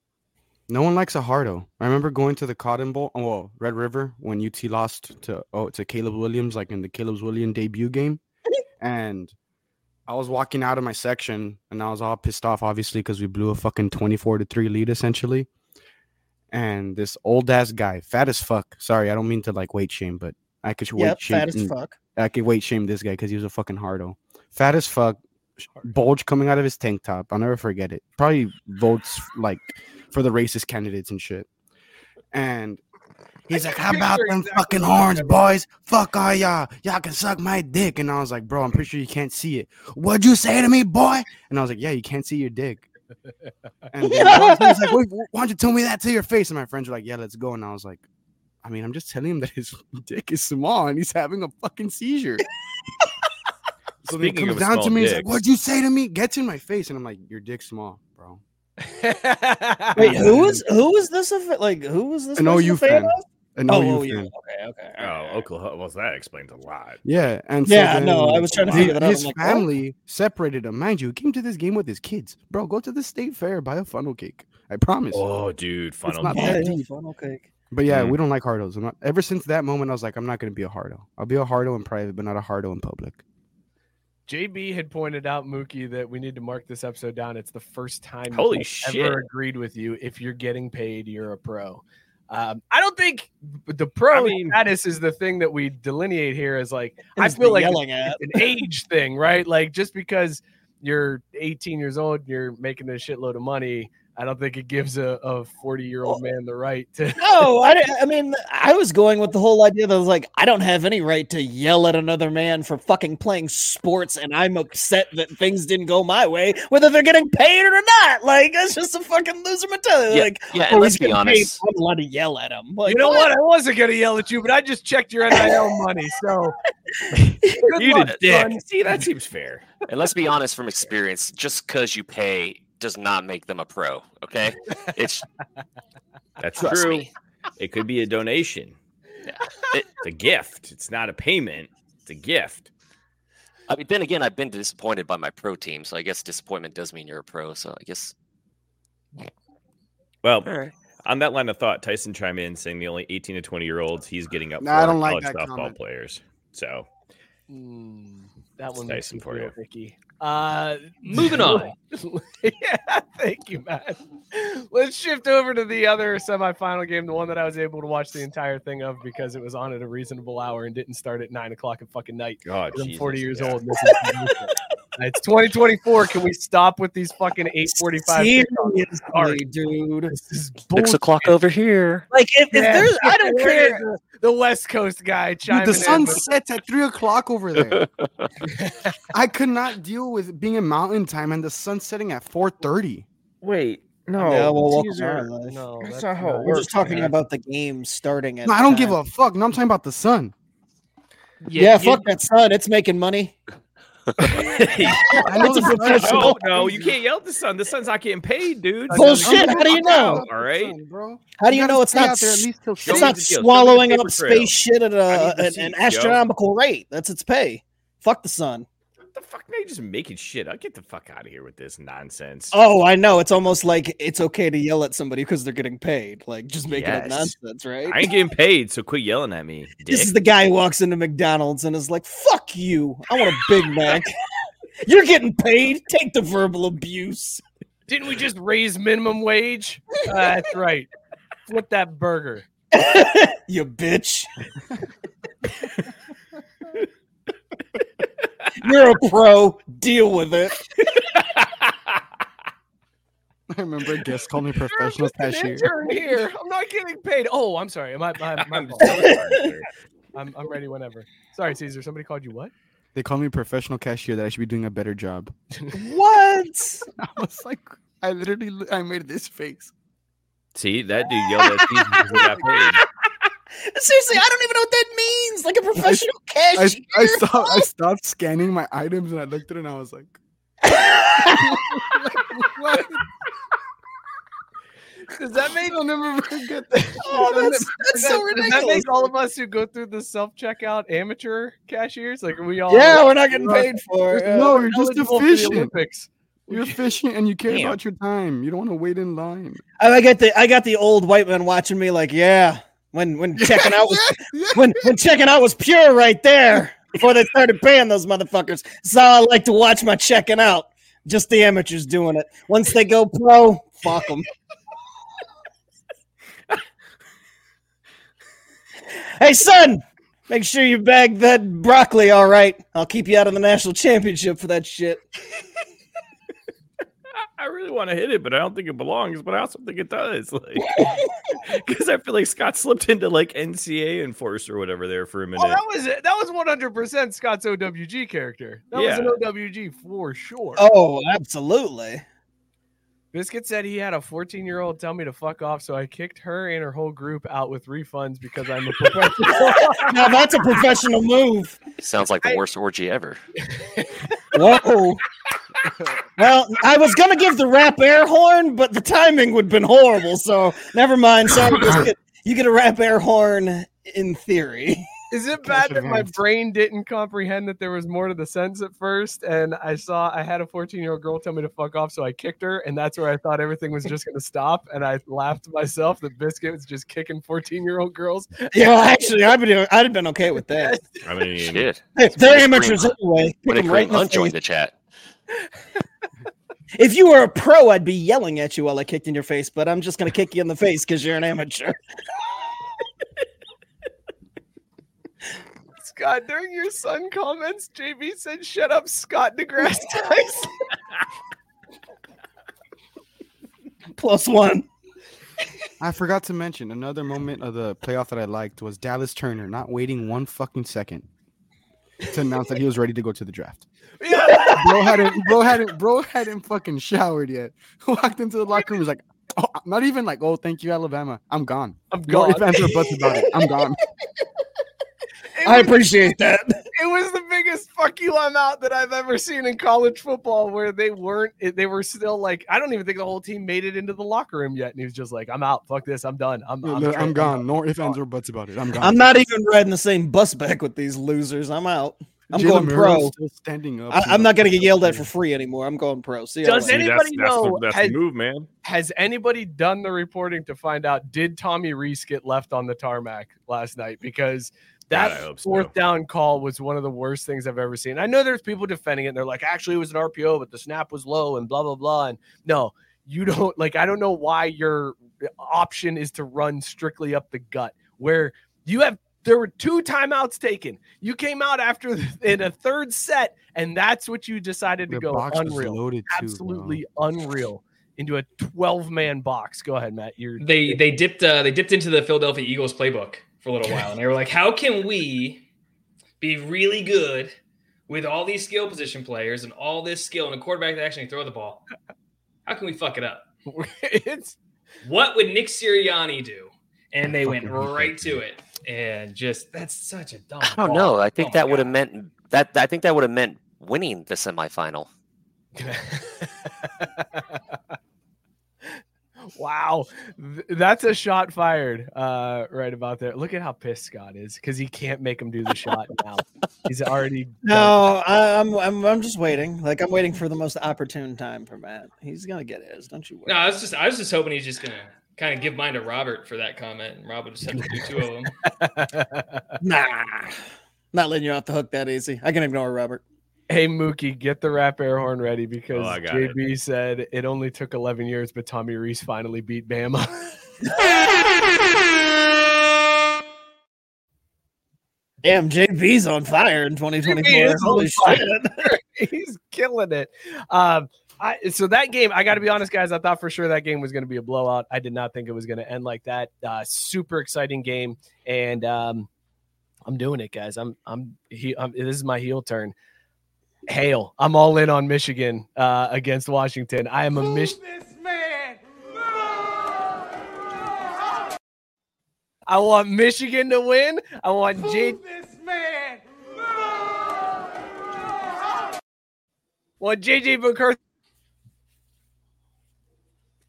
No one likes a hardo. I remember going to the Cotton Bowl, oh, well, Red River, when UT lost to oh to Caleb Williams, like in the Caleb Williams debut game, *laughs* and I was walking out of my section, and I was all pissed off, obviously, because we blew a fucking twenty-four to three lead, essentially. And this old ass guy, fat as fuck. Sorry, I don't mean to like weight shame, but I could weight yep, shame. fat as fuck. I could weight shame this guy because he was a fucking hardo. Fat as fuck, bulge coming out of his tank top. I'll never forget it. Probably votes like for the racist candidates and shit. And he's like, "How about them exactly fucking horns, happened. boys? Fuck all y'all. Y'all can suck my dick." And I was like, "Bro, I'm pretty sure you can't see it. What'd you say to me, boy?" And I was like, "Yeah, you can't see your dick." *laughs* And then he was like, "Wait, "Why don't you tell me that to your face?" And my friends were like, "Yeah, let's go." And I was like. I mean, I'm just telling him that his *laughs* dick is small and he's having a fucking seizure. *laughs* so then he comes of down to small me, he's like. What'd you say to me? Gets in my face, and I'm like, Your dick's small, bro. Wait, who was who was this? A, like, who was this? An person a OU fan fan. of? An Oh, OU oh, yeah. fan. Okay, okay. Oh, Oklahoma. Well, that explains a lot. Yeah, and so Yeah, no, I was trying to the- figure that out. His I'm like, what? family separated him. Mind you, he came to this game with his kids. Bro, go to the state fair, buy a funnel cake. I promise. Oh, dude, funnel not cake. that Yeah, yeah, deep. funnel cake. But yeah, Mm. we don't like hardos. I'm not, ever since that moment, I was like, I'm not gonna be a hardo. I'll be a hardo in private, but not a hardo in public. JB had pointed out, Mookie, that we need to mark this episode down. It's the first time Holy shit. ever agreed with you. If you're getting paid, you're a pro. Um, I don't think the pro I mean- status is the thing that we delineate here as like I feel like it's, yelling it's an age thing, right? Like just because you're 18 years old, you're making a shitload of money. I don't think it gives a, a 40 year old man the right to. *laughs* No, I, I mean, I was going with the whole idea that I was like, I don't have any right to yell at another man for fucking playing sports, and I'm upset that things didn't go my way, whether they're getting paid or not. Like, that's just a fucking loser mentality. Yeah, like, yeah, oh, let's be honest. Paid, I'm allowed to yell at him. Like, you know what? I wasn't gonna yell at you, but I just checked your NIL *laughs* money. So *laughs* You luck, did dick. See, that seems fair. And let's be honest from experience, just because you pay does not make them a pro. Okay. It's *laughs* That's trust true. me. It could be a donation. It- It's a gift. It's not a payment. It's a gift. I mean, then again, I've been disappointed by my pro team, so I guess disappointment does mean you're a pro. So I guess. Well, All right. on that line of thought, Tyson chime in saying the only 18 to 20 year olds he's getting up Nah, for I are don't like college that softball comment. players. So Mm, that It's one nice and for you. icky. Uh, *laughs* Moving on. *laughs* yeah, thank you, Matt. Let's shift over to the other semifinal game, the one that I was able to watch the entire thing of because it was on at a reasonable hour and didn't start at nine o'clock at fucking night. God, I'm Jesus, 40 years yeah. old. *laughs* And this is bullshit. it's 2024. Can we stop with these fucking 8:45? seriously, dude. Six o'clock over here. Like, if, if Yeah, there's, I don't care. The, the West Coast guy Dude, chiming the in sun with- sets at three o'clock over there. *laughs* I could not deal with being in mountain time and the sun setting at four thirty. Wait, no. Yeah, well, welcome to our life. No, That's that's not how it not- We're just talking man. about the game starting at. No, I don't give a fuck. No, I'm talking about the sun. Yeah, you- fuck that sun. It's making money. *laughs* I know It's a professional. no, no, you can't yell at the sun. The sun's not getting paid, dude. Bullshit. How do you know? All right. bro. How do you gotta know it's not? out there at s- least till It's six. Show me not the deal. Show me the swallowing up space shit at I a, need the an, an seats, yo. astronomical rate. That's its pay. Fuck the sun. What the fuck? Now you're just making shit. I'll get the fuck out of here with this nonsense. Oh, I know. It's almost like it's okay to yell at somebody because they're getting paid. Like just making it Yes. nonsense, right? I ain't getting paid, so quit yelling at me. *laughs* This is the guy who walks into McDonald's and is like, "Fuck you! I want a Big Mac. *laughs* You're getting paid. Take the verbal abuse." Didn't we just raise minimum wage? Uh, *laughs* that's right. Flip that burger. you bitch. You're a pro. Deal with it. I remember a guest called me professional cashier. here. I'm not getting paid. Oh, I'm sorry. My, my, my I'm fault. so sorry. I'm, I'm ready whenever. Sorry, Caesar. Somebody called you what? They called me professional cashier that I should be doing a better job. *laughs* What? *laughs* I was like, I literally, I made this face. See, that dude yelled at Steve because he got paid. Seriously, I don't even know what that means. Like a professional I, cashier. I stopped, I stopped scanning my items and I looked at it and I was like, *laughs* what? *laughs* Does that make I'll never forget that. *laughs* Oh, that's, Does that's that- so Does that ridiculous. make all of us who go through the self checkout amateur cashiers? Like, are we all? Yeah, we're not getting paid for it. No, you're just eligible for the efficient. You're efficient and you care Damn. about your time. You don't want to wait in line. I I get the I got the old white man watching me like, yeah, when when checking out was *laughs* when when checking out was pure right there before they started paying those motherfuckers. How I like to watch my checking out. Just the amateurs doing it. Once they go pro, fuck them. hey son, make sure you bag that broccoli all right. I'll keep you out of the national championship for that shit. I really want to hit it, but I don't think it belongs. But I also think it does, *laughs* like, *laughs* because I feel like Scott slipped into like NCAA enforcer or whatever there for a oh, minute. Oh, that was it. That was 100 percent Scott's OWG character. That Yeah. was an OWG for sure. Oh, absolutely. Biscuit said he had a 14 year old tell me to fuck off, so I kicked her and her whole group out with refunds because I'm a professional. *laughs* Now that's a professional move. Sounds like the worst orgy ever. Whoa. Well, I was gonna give the rap air horn, but the timing would have been horrible. So never mind. Sorry, Biscuit. You get a rap air horn in theory. Is it bad that my brain didn't comprehend that there was more to the sense at first? And I saw I had a 14 year old girl tell me to fuck off, so I kicked her, and that's where I thought everything was just going to stop. And I laughed to myself that Biscuit was just kicking 14 year old girls. *laughs* Yeah, well, actually, I'd been I'd have been okay with that. *laughs* I mean, Shit. Hey, they're amateurs anyway. Kick When 'em it right in the unjoin face. the chat. If you were a pro, I'd be yelling at you while I kicked in your face. But I'm just gonna kick you in the face because you're an amateur. *laughs* Scott, during your son comments, JB said, "Shut up, Scott DeGrasse Tyson." *laughs* Plus one. I forgot to mention another moment of the playoff that I liked was Dallas Turner not waiting one fucking second to announce that he was ready to go to the draft. yeah, Bro hadn't, bro hadn't, bro hadn't fucking showered yet. *laughs* Walked into the locker room, was like, oh, not even like, oh, thank you, Alabama. I'm gone. I'm No gone. ifs, ands, or buts about it. I'm gone. *laughs* It I was- appreciate that. it was the biggest fuck you I'm out that I've ever seen in college football where they weren't they were still like I don't even think the whole team made it into the locker room yet and he was just like I'm out fuck this I'm done I'm I'm, I'm, tra- gone. No ifs, ands, or buts about it. I'm gone. I'm not even riding the same bus back with these losers. I'm out. I'm Jalen going Murray's pro. Still standing up. I, I'm not gonna get yelled at for free anymore. I'm going pro. See, Does later. Anybody that's, that's know- The, that's has- the move, man. has anybody done the reporting to find out did Tommy Rees get left on the tarmac last night because God, that I hope so. fourth down call was one of the worst things I've ever seen. I know there's people defending it. And they're like, actually, it was an RPO, but the snap was low and blah blah blah. And no, you don't *laughs* like. I don't know why your option is to run strictly up the gut, where you have. There were two timeouts taken. You came out after in a third set, and that's what you decided to go. box was Unreal, loaded too, bro. absolutely unreal. Into a 12 man box. Go ahead, Matt. You're They they dipped uh, they dipped into the Philadelphia Eagles playbook for a little while, and they were like, "How can we be really good with all these skill position players and all this skill and a quarterback that actually throw the ball? How can we fuck it up? *laughs* it's What would Nick Sirianni do?" And they went fucking hate that right to it, and just that's such a dumb. I don't call. know. I think Oh that would have meant that. I think that would have meant winning the semifinal. *laughs* wow, that's a shot fired uh, right about there. Look at how pissed Scott is because he can't make him do the shot now. He's already. *laughs* No, I, I'm, I'm I'm just waiting. Like I'm waiting for the most opportune time for Matt. He's gonna get his. Don't you worry. No, I was just I was just hoping he's just gonna kind of give mine to Robert for that comment, and Robert just have to do two of them. *laughs* Nah, not letting you off the hook that easy. I can ignore Robert. Hey Mookie, get the rap air horn ready because Oh, I got JB said it only took 11 years, but Tommy Rees finally beat Bama. *laughs* Damn, JB's on fire in 2024. Holy shit. *laughs* *laughs* He's killing it. Um, I, so that game, I got to be honest, guys. I thought for sure that game was going to be a blowout. I did not think it was going to end like that. Uh, super exciting game, and um, I'm doing it, guys. I'm, I'm, he, I'm. This is my heel turn. Hail! I'm all in on Michigan uh, against Washington. I am a Mich- I want Michigan to win. I want J. Want JJ McCarthy.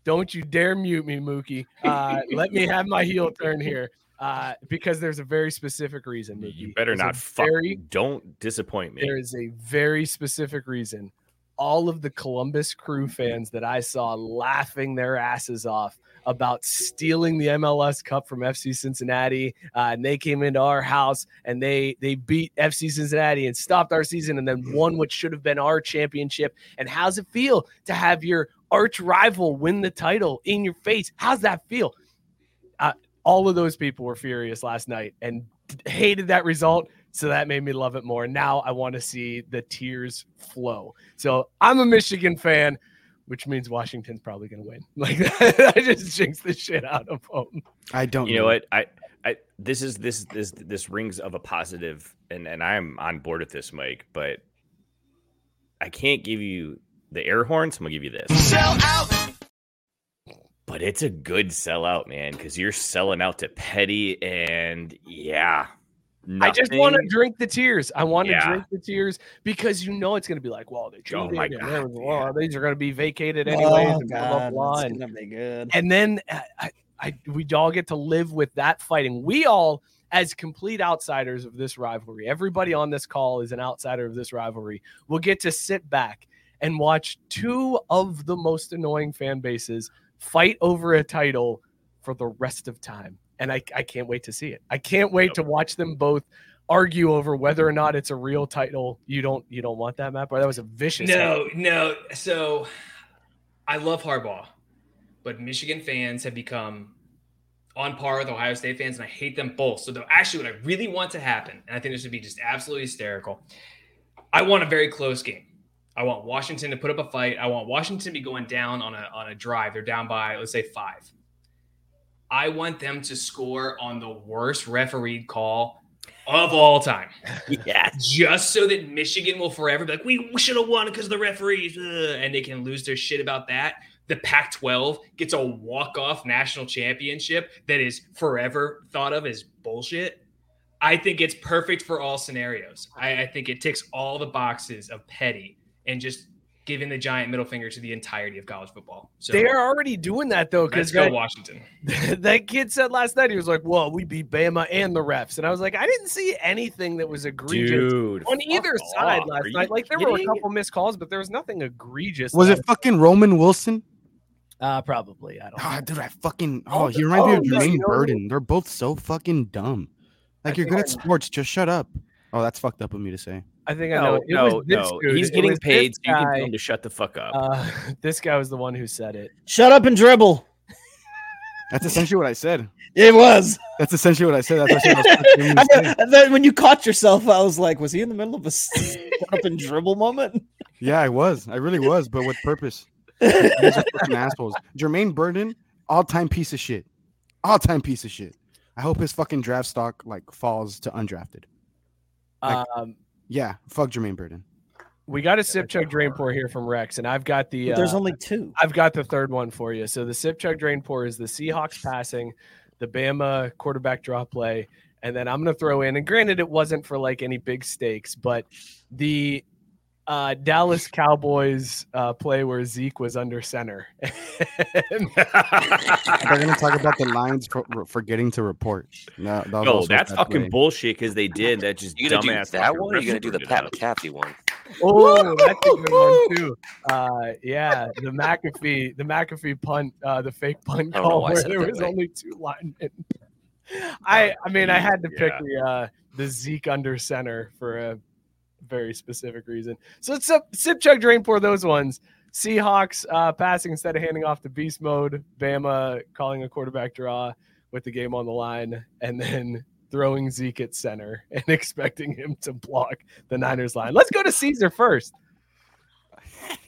Don't you dare mute me, Mookie. Uh, let me have my heel turn here uh, because there's a very specific reason. Mookie. You better There's not fuck. very- Don't disappoint me. there is a very specific reason. All of the Columbus Crew fans that I saw laughing their asses off about stealing the MLS Cup from FC Cincinnati, uh, and they came into our house and they they beat FC Cincinnati and stopped our season, and then won what should have been our championship. And how's it feel to have your arch rival win the title in your face? How's that feel? All of those people were furious last night and hated that result. So that made me love it more. Now I want to see the tears flow. So I'm a Michigan fan, which means Washington's probably going to win. *laughs* Like *laughs* I just jinxed the shit out of them. I don't. you know what i i this is this this this rings of a positive and and i'm on board with this mike but i can't give you the air horns i'm gonna give you this but it's a good sellout man because you're selling out to petty and yeah I just want to drink the tears. I want to Yeah. drink the tears because you know it's going to be like, well, they Oh my God, there was- well, these are going to be vacated Oh, anyways. and blah, blah, blah, and- gonna be good. and then uh, I, I, we all get to live with that fighting. We all, as complete outsiders of this rivalry, everybody on this call is an outsider of this rivalry. Will get to sit back and watch two of the most annoying fan bases fight over a title for the rest of time. And I, I can't wait to see it. I can't wait to watch them both argue over whether or not it's a real title. You don't you don't want that, Matt? Boy, that was a vicious. No, no. So I love Harbaugh, but Michigan fans have become on par with Ohio State fans, and I hate them both. So, though, actually, what I really want to happen, and I think this would be just absolutely hysterical, I want a very close game. I want Washington to put up a fight. I want Washington to be going down on a on a drive. They're down by let's say five. I want them to score on the worst refereed call of all time *laughs* yeah just so that Michigan will forever be like, we, should have won because of the referees, ugh," and they can lose their shit about that. The Pac 12 gets a walk off national championship that is forever thought of as bullshit. I think it's perfect for all scenarios. I, I think it ticks all the boxes of petty and just giving the giant middle finger to the entirety of college football. So They are already doing that though, let's because go Washington. *laughs* that kid said last night he was like, "Well, we beat Bama and the refs," and I was like, "I didn't see anything that was egregious dude on fuck either side last night. Like there were a couple missed calls, but there was nothing egregious. Was it fucking Roman Wilson? Uh, probably. I don't. Ah, know. dude, I fucking Oh, oh, he reminds me oh, of no, Jermaine you know who- Burton. They're both so fucking dumb. Like I you're think good at sports, just shut up. Oh, that's fucked up of me to say. I think I know. no It no no dude. he's It getting paid so you can tell him to shut the fuck up Uh, *laughs* this guy was the one who said it. Shut up and dribble. That's essentially what I said. It was. That's essentially what I said. That's what *laughs* I was expecting him to I, say. and then when you caught yourself, I was like, was he in the middle of a shut up and dribble moment? Yeah, I was. I really was, but with purpose. *laughs* These are fucking assholes. Jermaine Burton, all time piece of shit. All time piece of shit. I hope his fucking draft stock like falls to undrafted. Like- Um, Yeah, fuck Jermaine Burton. we got a sip chug drain pour here from Rex, and I've got the. But there's uh, only two. I've got the third one for you. So the sip chug drain pour is the Seahawks passing, the Bama quarterback draw play, and then I'm going to throw in. And granted, it wasn't for like any big stakes, but the uh, Dallas Cowboys uh, play where Zeke was under center. And- *laughs* They're gonna talk about the Lions for, forgetting to report. No, that No, that's bad fucking play. bullshit because they did. That just You gonna do dumbass. that one? Or you refs gonna do the Pat up. McAfee one? oh, that's a good one too. Uh, yeah, the McAfee, the McAfee punt, uh, the fake punt I call where there was way. only two linemen. I, I mean, I had to pick Yeah. the uh, the Zeke under center for a very specific reason. So let's sip, sip chug, drain, pour those ones. Seahawks uh, passing instead of handing off to beast mode. Bama calling a quarterback draw with the game on the line, and then throwing Zeke at center *laughs* and expecting him to block the Niners line. Let's go to Caesar first.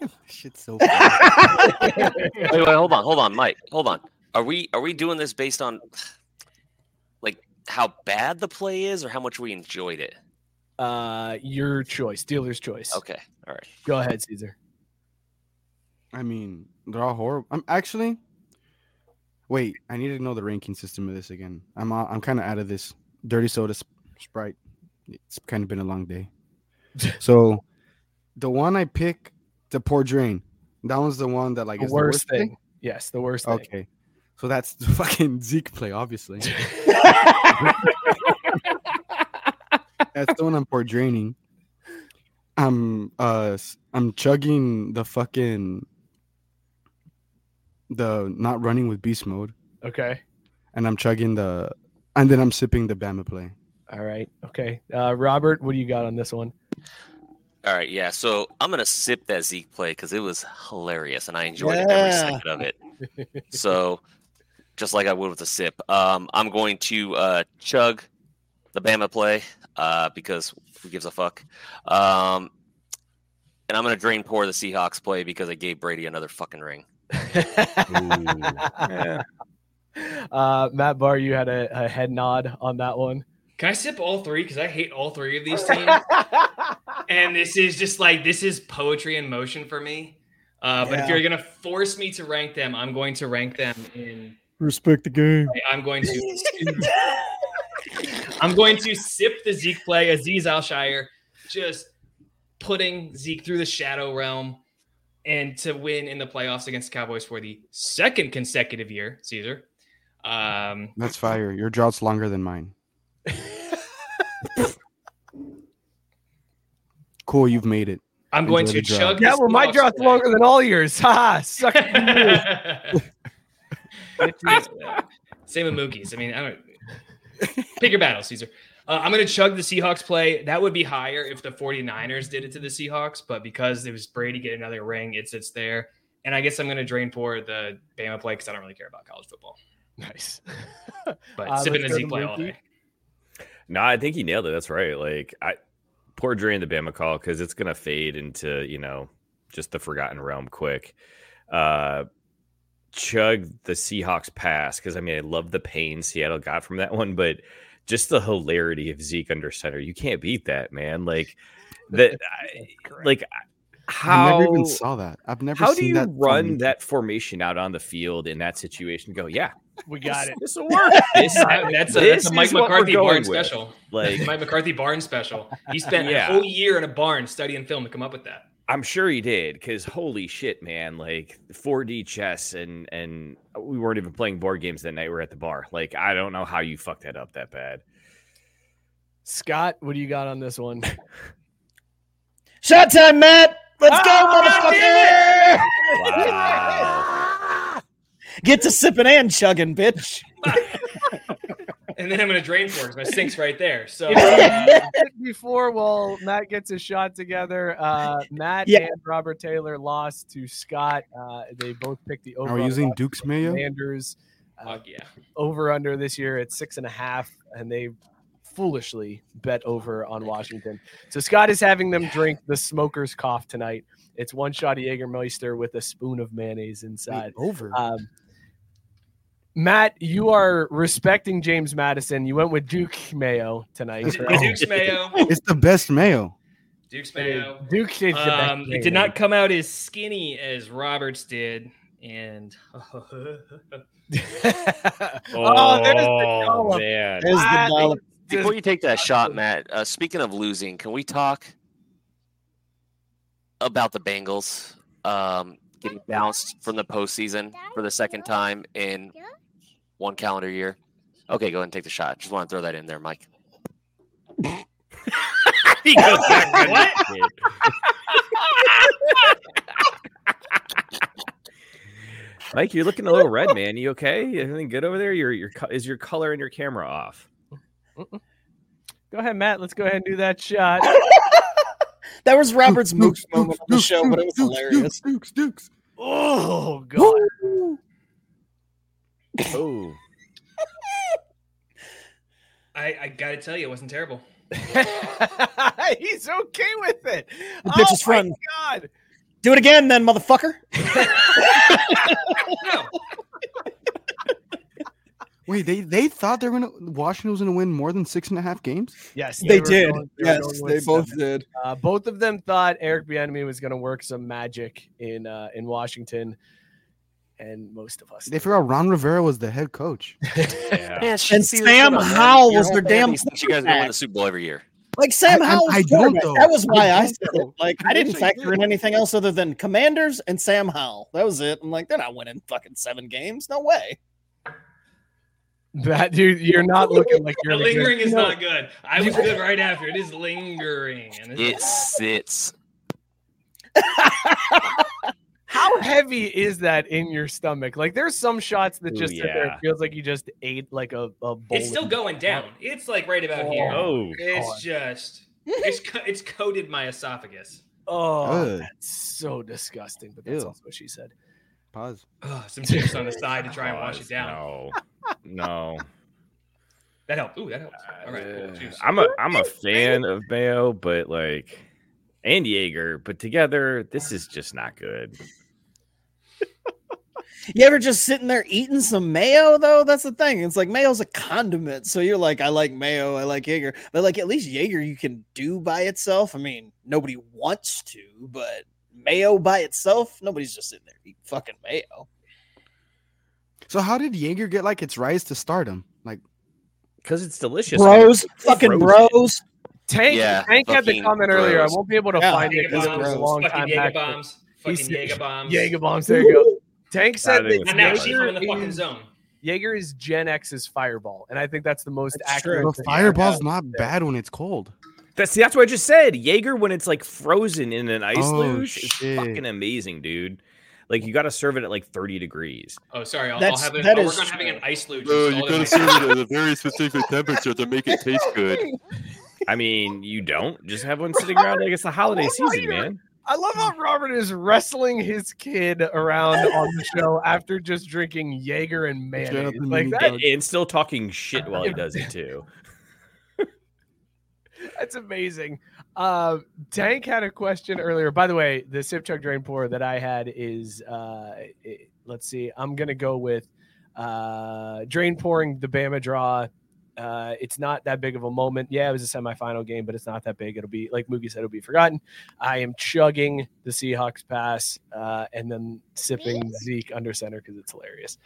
*laughs* Shit's so funny. Wait, wait, hold on, hold on, Mike, hold on. Are we are we doing this based on like how bad the play is, or how much we enjoyed it? Uh, your choice, dealer's choice. Okay, all right. Go ahead, Caesar. I mean, they're all horrible. I'm actually. Wait, I need to know the ranking system of this again. I'm uh, I'm kind of out of this. Dirty soda, Sp- Sprite. It's kind of been a long day. *laughs* so, the one I pick, the poor drain. That one's the one that like The is worst the worst thing. Yes, the worst thing. Okay, so that's *laughs* the fucking Zeke play, obviously. *laughs* That's the one I'm poor draining. I'm uh I'm chugging the fucking the not running with beast mode, Okay. and I'm chugging the and then I'm sipping the Bama play. All right. Okay. Uh, Robert, what do you got on this one? All right, yeah. So I'm gonna sip that Zeke play because it was hilarious and I enjoyed it every second of it. *laughs* So just like I would with a sip, um, I'm going to uh, chug the Bama play uh, because who gives a fuck? Um, and I'm gonna drain pour the Seahawks play because I gave Brady another fucking ring. *laughs* uh, Matt Barr, you had a, a head nod on that one. Can I sip all three? Because I hate all three of these teams. *laughs* and this is just like this is poetry in motion for me. Uh, but if you're gonna force me to rank them, I'm going to rank them in. Respect the game. I'm going to. *laughs* I'm going to sip the Zeke play. Azeez Al-Shaair just putting Zeke through the shadow realm and to win in the playoffs against the Cowboys for the second consecutive year, Caesar. Um, That's fire. Your drought's longer than mine. cool, you've made it. I'm going to the drought. chug. yeah, well, my drought's play. longer than all yours. Ha! Suck it. *laughs* Same with Mookie's. I mean, I don't *laughs* pick your battle, Caesar. Uh, I'm going to chug the Seahawks play. That would be higher if the 49ers did it to the Seahawks, but because it was Brady get another ring, it sits there. And I guess I'm going to drain for the Bama play because I don't really care about college football. nice. *laughs* But Uh, sipping let's the go Zeke to play all day. No, I think he nailed it. That's right. Like I poor drain the Bama call because it's gonna fade into you know just the forgotten realm quick. Uh, chug the Seahawks pass because I mean I love the pain Seattle got from that one, but just the hilarity of Zeke under center, you can't beat that, man. Like *laughs* that, like how I never even saw that. I've never how do you that run from- that formation out on the field in that situation? Go, yeah, We got it. this will work. *laughs* This, that's, a, This that's a Mike is what we're McCarthy barn with. special. Like Mike McCarthy barn special. He spent Yeah. a whole year in a barn studying film to come up with that. I'm sure he did, because holy shit, man! Like 4D chess, and and we weren't even playing board games that night. We are at the bar. Like I don't know how you fucked that up that bad. Scott, what do you got on this one? *laughs* Shot time, Matt. Let's go, Ah, motherfucker. Wow. *laughs* Get to sipping and chugging, bitch. *laughs* And then I'm going to drain for it 'cause my sink's right there. So *laughs* Before, well, Matt gets his shot together. Uh, Matt Yeah. and Robert Taylor lost to Scott. Uh, they both picked the over. Are we using Duke's mayo? Commanders uh, yeah. over under this year at six and a half, and they foolishly bet over on Washington. So Scott is having them drink the smoker's cough tonight. It's one shot of Jägermeister with a spoon of mayonnaise inside. over. Um, Matt, you are respecting James Madison. You went with Duke Mayo tonight. The Duke's Mayo. it's the best mayo. Duke's Mayo. Duke is the best Um, it did not come out as skinny as Roberts did. And *laughs* oh, there's the dollop. man. There's the dollop. Before you take that shot, Matt, uh, speaking of losing, can we talk about the Bengals um, getting bounced from the postseason for the second time in one calendar year. Okay, go ahead and take the shot. Just want to throw that in there, Mike. *laughs* he goes back on *laughs* What? *laughs* Mike, you're looking a little red, man. You okay? Everything good over there? Your your is your color and your camera off? Go ahead, Matt. Let's go ahead and do that shot. That was Robert's mooks moment on the show, but it was hilarious. Dukes, Dukes. Oh god. Oh, I, I got to tell you, it wasn't terrible. *laughs* He's okay with it. The bitch oh is my fronting. god. Do it again, then, motherfucker. *laughs* No, Wait, they they thought they were gonna Washington was gonna win more than six and a half games. Yes, They were did. going- they Yes, they both seven. did. Uh, both of them thought Eric Bieniemy was going to work some magic in uh, in Washington, and most of us. They forgot Ron Rivera was the head coach. *laughs* yeah. Man, And Sam Howell was their damn Thinks you guys are going win the Super Bowl every year. Like Sam I- I- Howell. I don't, though. That was why I I, said it. Like I I didn't *laughs* factor in anything else other than Commanders and Sam Howell. That was it. I'm like, they're not winning fucking seven games. No way. That dude, you're not looking like you're *laughs* in good- lingering is not good. I was good right after. It is lingering. And It sits. How heavy is that in your stomach? Like, there's some shots that Ooh, just sit there. It feels like you just ate like a, a bowl. it's still going down. It's like right about oh here. Oh, It's just *laughs* it's co- it's coated my esophagus. Oh, Ugh. that's so disgusting. But that's Ew. also what she said. Pause. Ugh, some chips on the side to try and wash it down. No, *laughs* no. That helped. Ooh, that helps. Uh, All right, cool. Juice. I'm a I'm a fan of Mayo, but like and Jaeger, but together this is just not good. You ever just sitting there eating some mayo though? That's the thing. It's like mayo's a condiment. So you're like, I like mayo, I like Jaeger. But like at least Jaeger you can do by itself. I mean, nobody wants to, but mayo by itself, nobody's just sitting there eating fucking mayo. So how did Jaeger get like its rise to stardom? Like Because it's delicious. Bros, It's fucking frozen. bros. Tank, Yeah, Tank had the fucking comment earlier. I won't be able to Yeah. find it Jaeger because it was a bombs. long Fucking time Jaeger back. but- bombs. Fucking said- Jaeger bombs. Jaeger bombs. There you go. Tank said think that And now she's Jaeger in the fucking is, zone. Jaeger is Gen X's Fireball, and I think that's the most That's accurate. true. the fireball's not bad when it's cold. That's that's what I just said. Jaeger when it's like frozen in an ice Oh, luge is fucking amazing, dude. Like you got to serve it at like 30 degrees. Oh, sorry. I'll, I'll That's- have an, that oh, I'll is work on having an ice luge. Bro, you gotta serve it at a *laughs* very specific temperature to make it taste good. *laughs* I mean, you don't just have one sitting around like it's the holiday *laughs* season, man. I love how Robert is wrestling his kid around on the *laughs* show after just drinking Jaeger and mayonnaise. Jonathan Like that, And, and still talking shit while he does it *laughs* too. that's amazing. Uh, Tank had a question earlier. By the way, the sip chug drain pour that I had is uh, it- let's see. I'm gonna go with uh, drain pouring the Bama draw. Uh, it's not that big of a moment. Yeah, it was a semifinal game, but it's not that big. It'll be like Mookie said, it'll be forgotten. I am chugging the Seahawks pass uh, and then sipping Zeke under center because it's hilarious.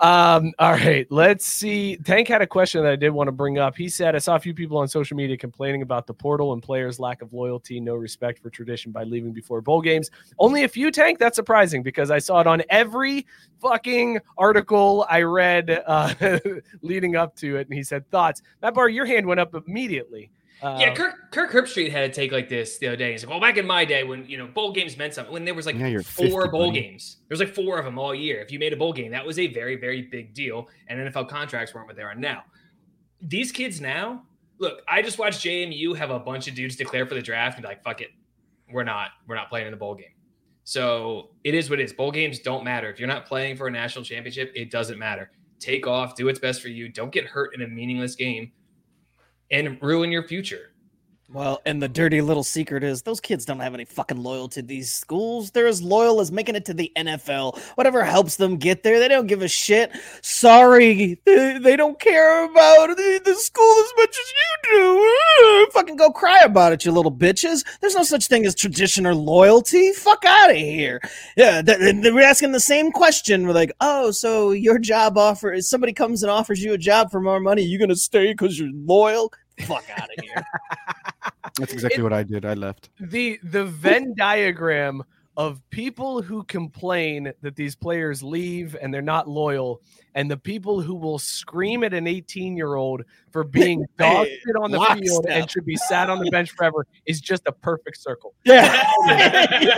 Um, all right, let's see. Tank had a question that I did want to bring up. He said, I saw a few people on social media complaining about the portal and players' lack of loyalty, no respect for tradition by leaving before bowl games. Only a few, Tank. That's surprising because I saw it on every fucking article I read uh, *laughs* leading up to it. And he said, Thoughts. Matt Barr, your hand went up immediately. Uh, Yeah, Kirk Kirk Herbstreit had a take like this the other day. He's like, "Well, back in my day, when you know bowl games meant something, when there was like Yeah, four 50, bowl games, there was like four of them all year. If you made a bowl game, that was a very very big deal, and NFL contracts weren't what they are now. These kids now, look, I just watched JMU have a bunch of dudes declare for the draft and be like, "Fuck it, we're not we're not playing in the bowl game." So it is what it is. Bowl games don't matter. If you're not playing for a national championship, it doesn't matter. Take off, do what's best for you. Don't get hurt in a meaningless game and ruin your future. Well, and the dirty little secret is those kids don't have any fucking loyalty to these schools. They're as loyal as making it to the NFL. Whatever helps them get there, they don't give a shit. Sorry, they, they don't care about the, the school as much as you do. Fucking go cry about it, you little bitches. There's no such thing as tradition or loyalty. Fuck out of here. Yeah, th- th- they're asking the same question. We're like, oh, so your job offer is somebody comes and offers you a job for more money, you gonna stay because you're loyal? Fuck out of here. *laughs* That's exactly what I did. I left. the the Venn diagram of people who complain that these players leave and they're not loyal, and the people who will scream at an 18 year old for *laughs* being dog shit on the field lockstep. and should be sat on the bench forever is just a perfect circle. Yeah. *laughs*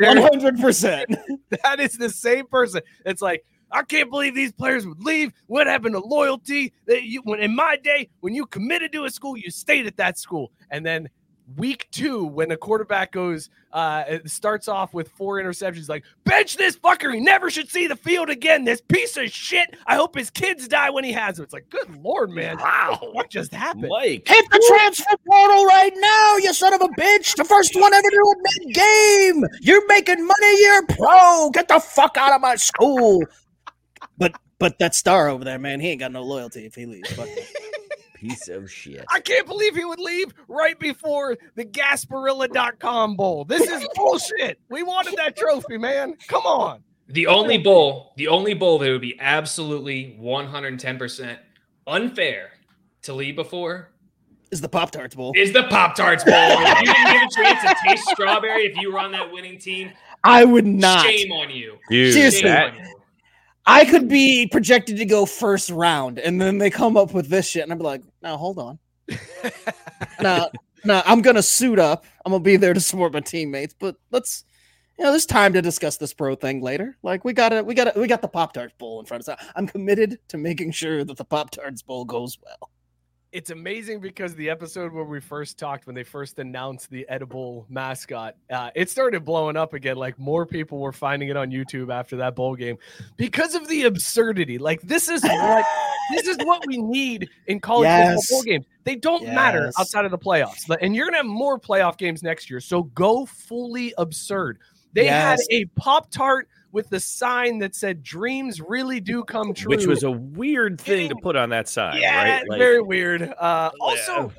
100%. that is the same person. It's like, I can't believe these players would leave. What happened to loyalty? That you, when in my day, when you committed to a school, you stayed at that school. And then week two, when the quarterback goes, uh, it starts off with four interceptions, like bench this fucker. He never should see the field again. This piece of shit. I hope his kids die when he has them. It's like, good lord, man. Wow, what just happened? Mike. Hit the transfer portal right now, you son of a bitch. The first one ever to do it mid game. You're making money, you're pro. Get the fuck out of my school. But but that star over there, man, he ain't got no loyalty if he leaves. Fuck that. *laughs* Piece of shit. I can't believe he would leave right before the Gasparilla.com bowl. This is *laughs* bullshit. We wanted that trophy, man. Come on. The only bowl, the only bowl that would be absolutely 110% unfair to leave before Is the Pop Tarts Bowl. is the Pop Tarts Bowl. if you didn't get a chance to taste strawberry if you were on that winning team, I would not. shame on you. Dude, Seriously. Shame that, on you. I could be projected to go first round, and then they come up with this shit, and I'm like, no, hold on. *laughs* no, no, I'm gonna suit up. I'm gonna be there to support my teammates, but let's, you know, there's time to discuss this pro thing later. Like we gotta, we gotta, we got the Pop Tarts Bowl in front of us. I'm committed to making sure that the Pop Tarts Bowl goes well. It's amazing because the episode where we first talked, when they first announced the edible mascot, uh, it started blowing up again. Like more people were finding it on YouTube after that bowl game because of the absurdity. Like this is what *laughs* this is what we need in college Yes. football bowl games. They don't matter outside of the playoffs, and you're gonna have more playoff games next year. So go fully absurd. They had a pop tart with the sign that said "Dreams really do come true," which was a weird thing to put on that sign, yeah, right? Like, very weird. Uh, also,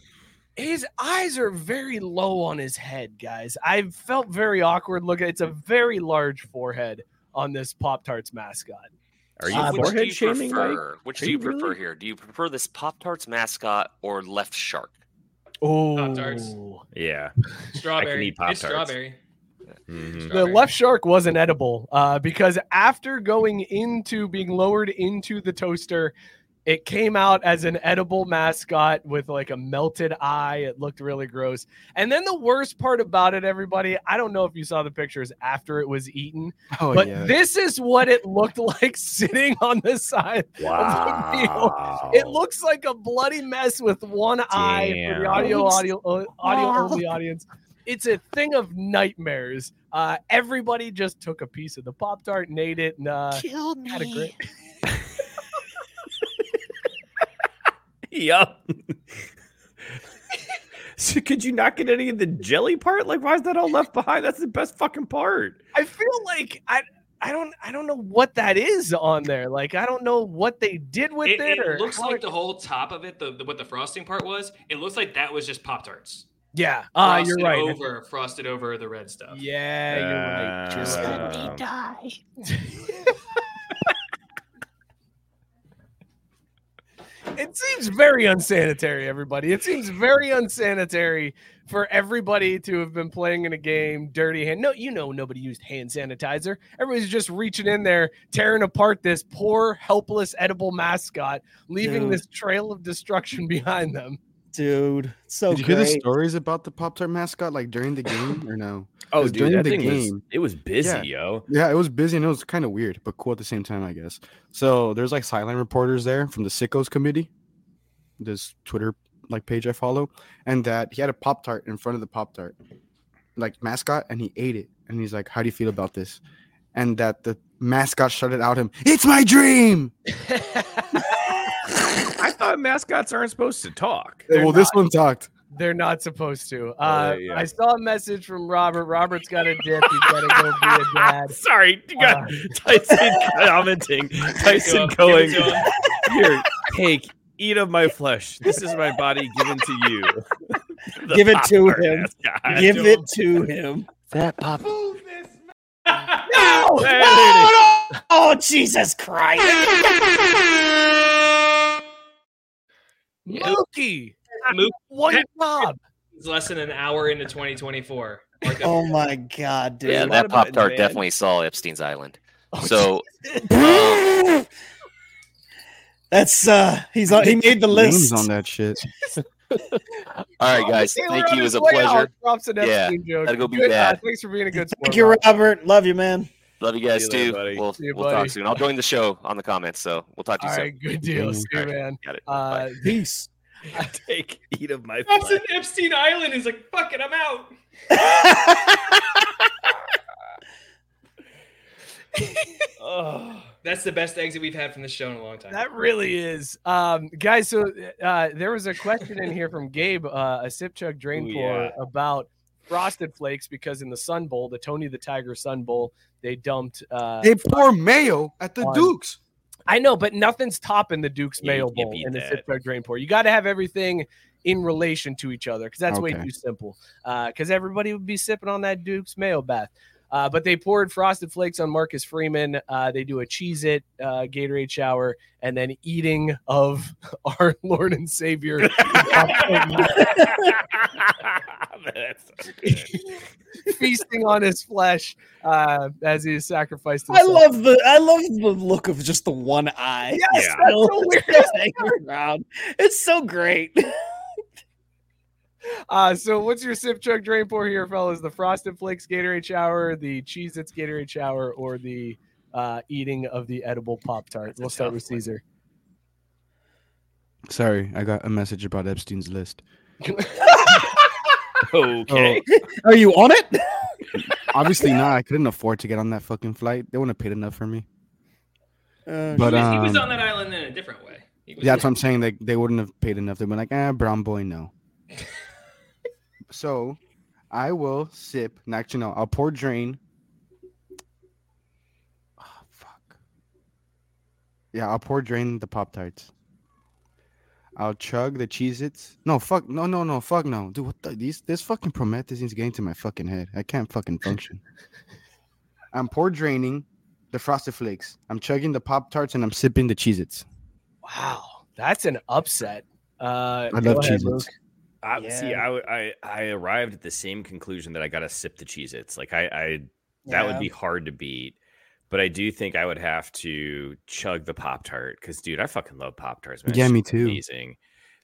his eyes are very low on his head, guys. I felt very awkward looking. It's a very large forehead on this Pop Tarts mascot. are you Uh, which do forehead you shaming, Mike? prefer? Which do you you prefer really? here? Do you prefer this Pop Tarts mascot or Left Shark? Oh, Pop-Tarts. Yeah. Strawberry. eat Pop-Tarts. strawberry. Mhm. The left shark wasn't edible uh, because after going into being lowered into the toaster, it came out as an edible mascot with like a melted eye. It looked really gross. And then the worst part about it, everybody, I don't know if you saw the pictures after it was eaten, Oh but yeah. this is what it looked *laughs* like sitting on the side. Wow. It looks like a bloody mess with one eye for the Damn. audio audio audio only audience. It's a thing of nightmares. Uh, everybody just took a piece of the pop tart and ate it, and uh, Killed had a great. *laughs* Yup. *laughs* so could you not get any of the jelly part? Like, why is that all left behind? That's the best fucking part. I feel like I. I don't I don't know what that is on there. Like I don't know what they did with It, it, it or looks like it- the whole top of it, the, the what the frosting part was. It looks like that was just Pop Tarts. Yeah. Ah, you're Frosted right. Over frosted over the red stuff. Yeah, you're right. Just right. let me die. *laughs* It seems very unsanitary, everybody. It seems very unsanitary for everybody to have been playing in a game dirty hand. No, you know nobody used hand sanitizer. Everybody's just reaching in there, tearing apart this poor, helpless, edible mascot, leaving Dude. this trail of destruction *laughs* behind them. Dude, so Did you hear the stories about the Pop Tart mascot like during the game or no? *laughs* oh, dude, during that the thing was game- it was busy, Yeah. yo. Yeah, it was busy and it was kind of weird, but cool at the same time, I guess. So there's like sideline reporters there from the Sickos committee, this Twitter like page I follow, and that he had a Pop Tart in front of the Pop Tart, like mascot, and he ate it. And he's like, How do you feel about this? And that the mascot shouted out him, It's my dream. *laughs* I thought mascots aren't supposed to talk. well, this one talked. They're not supposed to. Uh, yeah. I saw a message from Robert. Robert's got a dip. He's got to go be a dad. *laughs* Sorry, you got Uh, *laughs* Tyson commenting. Tyson *laughs* Give it going here. Take, eat of my flesh. This is my body given to you. The Give it to him. mascot. Give it to him. That Pop. No! Hey, No, no! Oh, Jesus Christ. Mookie, Mook- one job. It's less than an hour into 2024. Mark that- Oh my god, dude. yeah, lot that Pop Tart definitely saw Epstein's Island. Oh, So *laughs* That's uh he's on he made the Names list. on that shit. *laughs* all right, guys, Taylor thank you. It was a pleasure. drops an Yeah, Epstein joke. gotta go be Good, uh, bad. thanks for being a good sport. Thank you, Rob. Robert. Love you, man. Love you guys See you too. buddy. We'll, See you, we'll talk soon. I'll join the show on the comments. So we'll talk to you All soon. right, good deal. See you, All right, man. Got it. Uh, Bye. Peace. *laughs* Take eat of my Drops flesh. in Epstein Island is like, fuck it, I'm out. Oh. *laughs* That's the best exit we've had from the show in a long time. That really is, um, guys. So uh, there was a question in here from Gabe, uh, a sip chug drain Ooh, pour yeah. about frosted flakes because in the Sun Bowl, the Tony the Tiger Sun Bowl, they dumped. Uh, They pour mayo at the on- Dukes. I know, but nothing's topping the Duke's Yeah, Mayo Bowl beat and the that. sip chug drain pour. You got to have everything in relation to each other because that's way too simple. Because everybody would be sipping on that Duke's Mayo bath. Uh, but they poured frosted flakes on Marcus Freeman. Uh, they do a Cheez It uh, Gatorade shower and then eating of *laughs* our Lord and Savior. *laughs* That's so good. feasting on his flesh uh, as he is sacrificed. I love the I love the look of just the one eye. Yes, Yeah. that's so *laughs* weird. Just around. It's so great. Uh, so what's your sip chug drain pour here, fellas? The Frosted Flakes Gatorade shower, the Cheez Its Gatorade shower, or the uh, eating of the edible Pop Tart? We'll start with. Caesar. Sorry, I got a message about Epstein's list. *laughs* Okay. Are you on it? Obviously not. I couldn't afford to get on that fucking flight. They wouldn't have paid enough for me. Uh, But he, was, he was um, on that island in a different way. He was, That's what I'm saying. They they wouldn't have paid enough. They'd been like, ah, brown boy, no. *laughs* so I will sip. Actually, no, I'll pour drain. Oh, fuck. Yeah, I'll pour drain the Pop Tarts. I'll chug the Cheez Its. No, fuck. No, no, no. Fuck no. Dude, what the? These, this fucking promethazine getting to my fucking head. I can't fucking function. *laughs* I'm pour draining the Frosted Flakes. I'm chugging the Pop Tarts and I'm sipping the Cheez Its. Wow, that's an upset. Uh, I love Cheez. Its. I, See, Yeah. I, w- I I arrived at the same conclusion that I got to sip the Cheez Its. Like, I, I that would be hard to beat. But I do think I would have to chug the Pop Tart because, dude, I fucking love Pop Tarts, man. Yeah, It's me too. Amazing.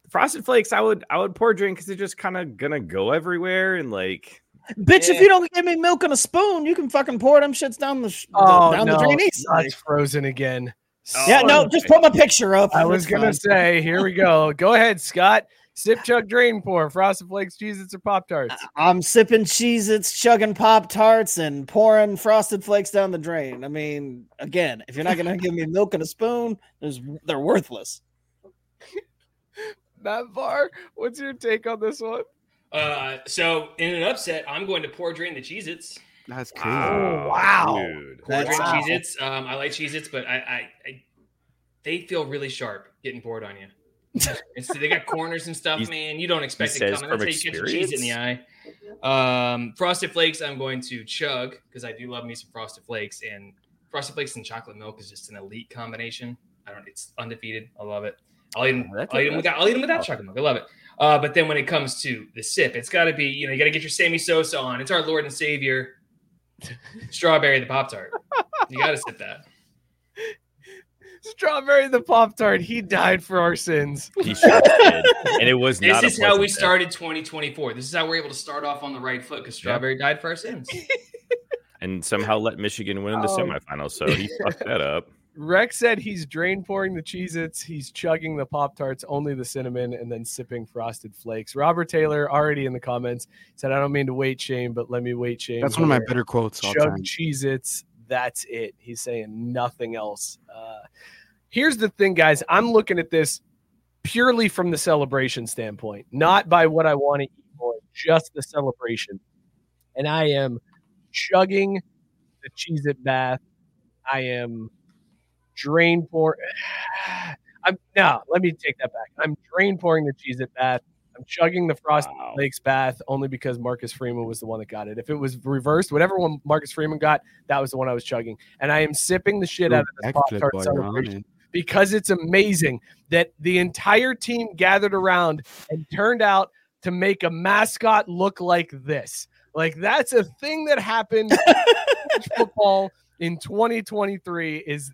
The Frosted Flakes, I would I would pour drink because they're just kind of gonna go everywhere and like Bitch, if eh. you don't give me milk and a spoon, you can fucking pour them shits down the, sh- Oh down no, the drain easily. that's frozen again. Oh, yeah, Oh, no, okay. just put my picture up. I was gonna fine. say, here we go. Go ahead, Scott. Sip, chug, drain, pour. Frosted Flakes, Cheez Its, or Pop Tarts. I'm sipping Cheez Its, chugging Pop Tarts, and pouring Frosted Flakes down the drain. I mean, again, if you're not going to give me milk and a spoon, there's, they're worthless. *laughs* Matt Barr, what's your take on this one? Uh, so in an upset, I'm going to pour drain the Cheez Its. That's cool. oh, wow. dude. Pour drain Wow. Cheez Its. Um, I like Cheez Its, but I, I, I, they feel really sharp getting poured on you. They got corners and stuff, man. You don't expect it coming. That's how you catch your cheese in the eye. Um, Frosted Flakes, I'm going to chug because I do love me some Frosted Flakes, and Frosted Flakes and chocolate milk is just an elite combination. I don't. It's undefeated. I love it. I'll eat them. That's I'll eat them without. I'll eat them without chocolate milk. I love it. Uh, but then when it comes to the sip, it's got to be. You know, you got to get your Sammy Sosa on. It's our Lord and Savior, *laughs* strawberry the Pop Tart. You got to sip that. Strawberry the Pop Tart. He died for our sins. He sure did. And it was This not. a is how we pleasant death. started 2024. This is how we're able to start off on the right foot because Strawberry died for our sins. *laughs* and somehow let Michigan win in the Oh. semifinals. So he fucked that up. *laughs* Rex said he's drain pouring the Cheez Its, he's chugging the Pop Tarts, only the cinnamon, and then sipping frosted flakes. Robert Taylor, already in the comments, said, I don't mean to wait shame, but let me weight shame. That's one of my better quotes Chug time. Cheez Its, that's it. He's saying nothing else. Uh, here's the thing, guys. I'm looking at this purely from the celebration standpoint, not by what I want to eat more, just the celebration. And I am chugging the cheese It bath. I am drain pour. *sighs* I'm no, let me take that back. I'm drain pouring the cheese It bath. I'm chugging the Frost Wow. Flakes bath only because Marcus Freeman was the one that got it. If it was reversed, whatever one Marcus Freeman got, that was the one I was chugging. And I am sipping the shit out of this Pop Tart celebration because it's amazing that the entire team gathered around and turned out to make a mascot look like this. Like that's a thing that happened in *laughs* football in 2023 is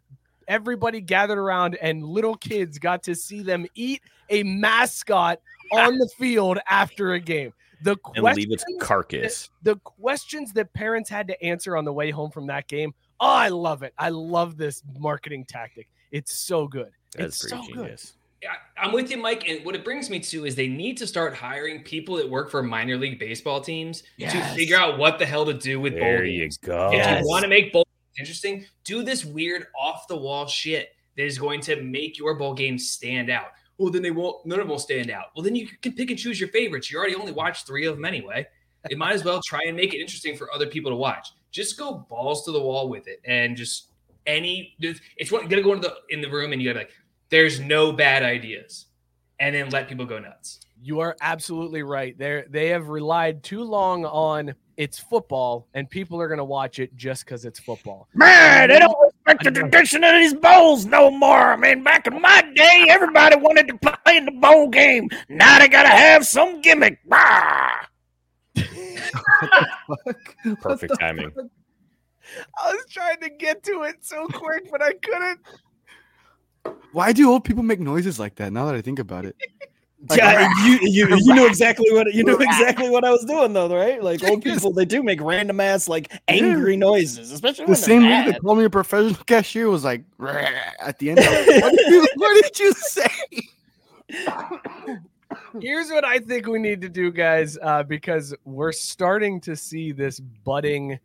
everybody gathered around and little kids got to see them eat a mascot on the field after a game. The and leave its questions carcass. the questions that parents had to answer on the way home from that game. Oh, I love it. I love this marketing tactic. It's so good. That's it's pretty so good. genius. I- I'm with you, Mike. And what it brings me to is they need to start hiring people that work for minor league baseball teams to figure out what the hell to do with bowl There you go. If Yes. you want to make bowl games interesting, do this weird off the wall shit that is going to make your bowl game stand out. Well, then they won't. None of them will stand out. Well, then you can pick and choose your favorites. You already only watched three of them anyway. It might as well try and make it interesting for other people to watch. Just go balls to the wall with it, and just any. It's gotta go into the in the room, and you gotta like, "There's no bad ideas," and then let people go nuts. You are absolutely right. They they have relied too long on it's football, and people are going to watch it just because it's football. Man, they don't respect the tradition of these bowls no more. I mean, back in my day, everybody wanted to play in the bowl game. Now they gotta have some gimmick. Rah! *laughs* Perfect timing. I was trying to get to it so quick, but I couldn't. Why do old people make noises like that? Now that I think about it, *laughs* Like, yeah, you you *laughs* you knew exactly what you knew exactly what I was doing though, right? Like old people, they do make random ass like angry noises, especially the when same they're lady that called me a professional cashier was like *laughs* at the end. I was like, what, did you, what did you say? *laughs* Here's what I think we need to do, guys, uh, because we're starting to see this budding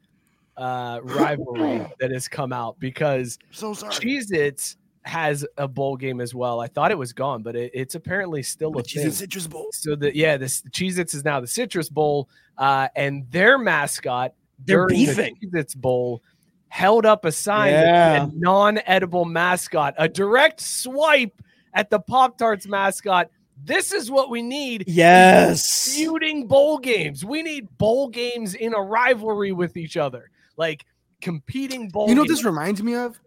uh, rivalry *gasps* that has come out. Because So sorry. Cheez Its has a bowl game as well. I thought it was gone, but it, it's apparently still a Cheez thing. It Citrus Bowl. So that yeah, this Cheez Its is now the Citrus Bowl, uh, and their mascot They're during beefing. the Cheez Its Bowl held up a sign that Yeah. said non-edible mascot, a direct swipe at the Pop Tarts mascot. This is what we need. Yes. Feuding bowl games. We need bowl games in a rivalry with each other, like competing bowl. You know what this reminds me of?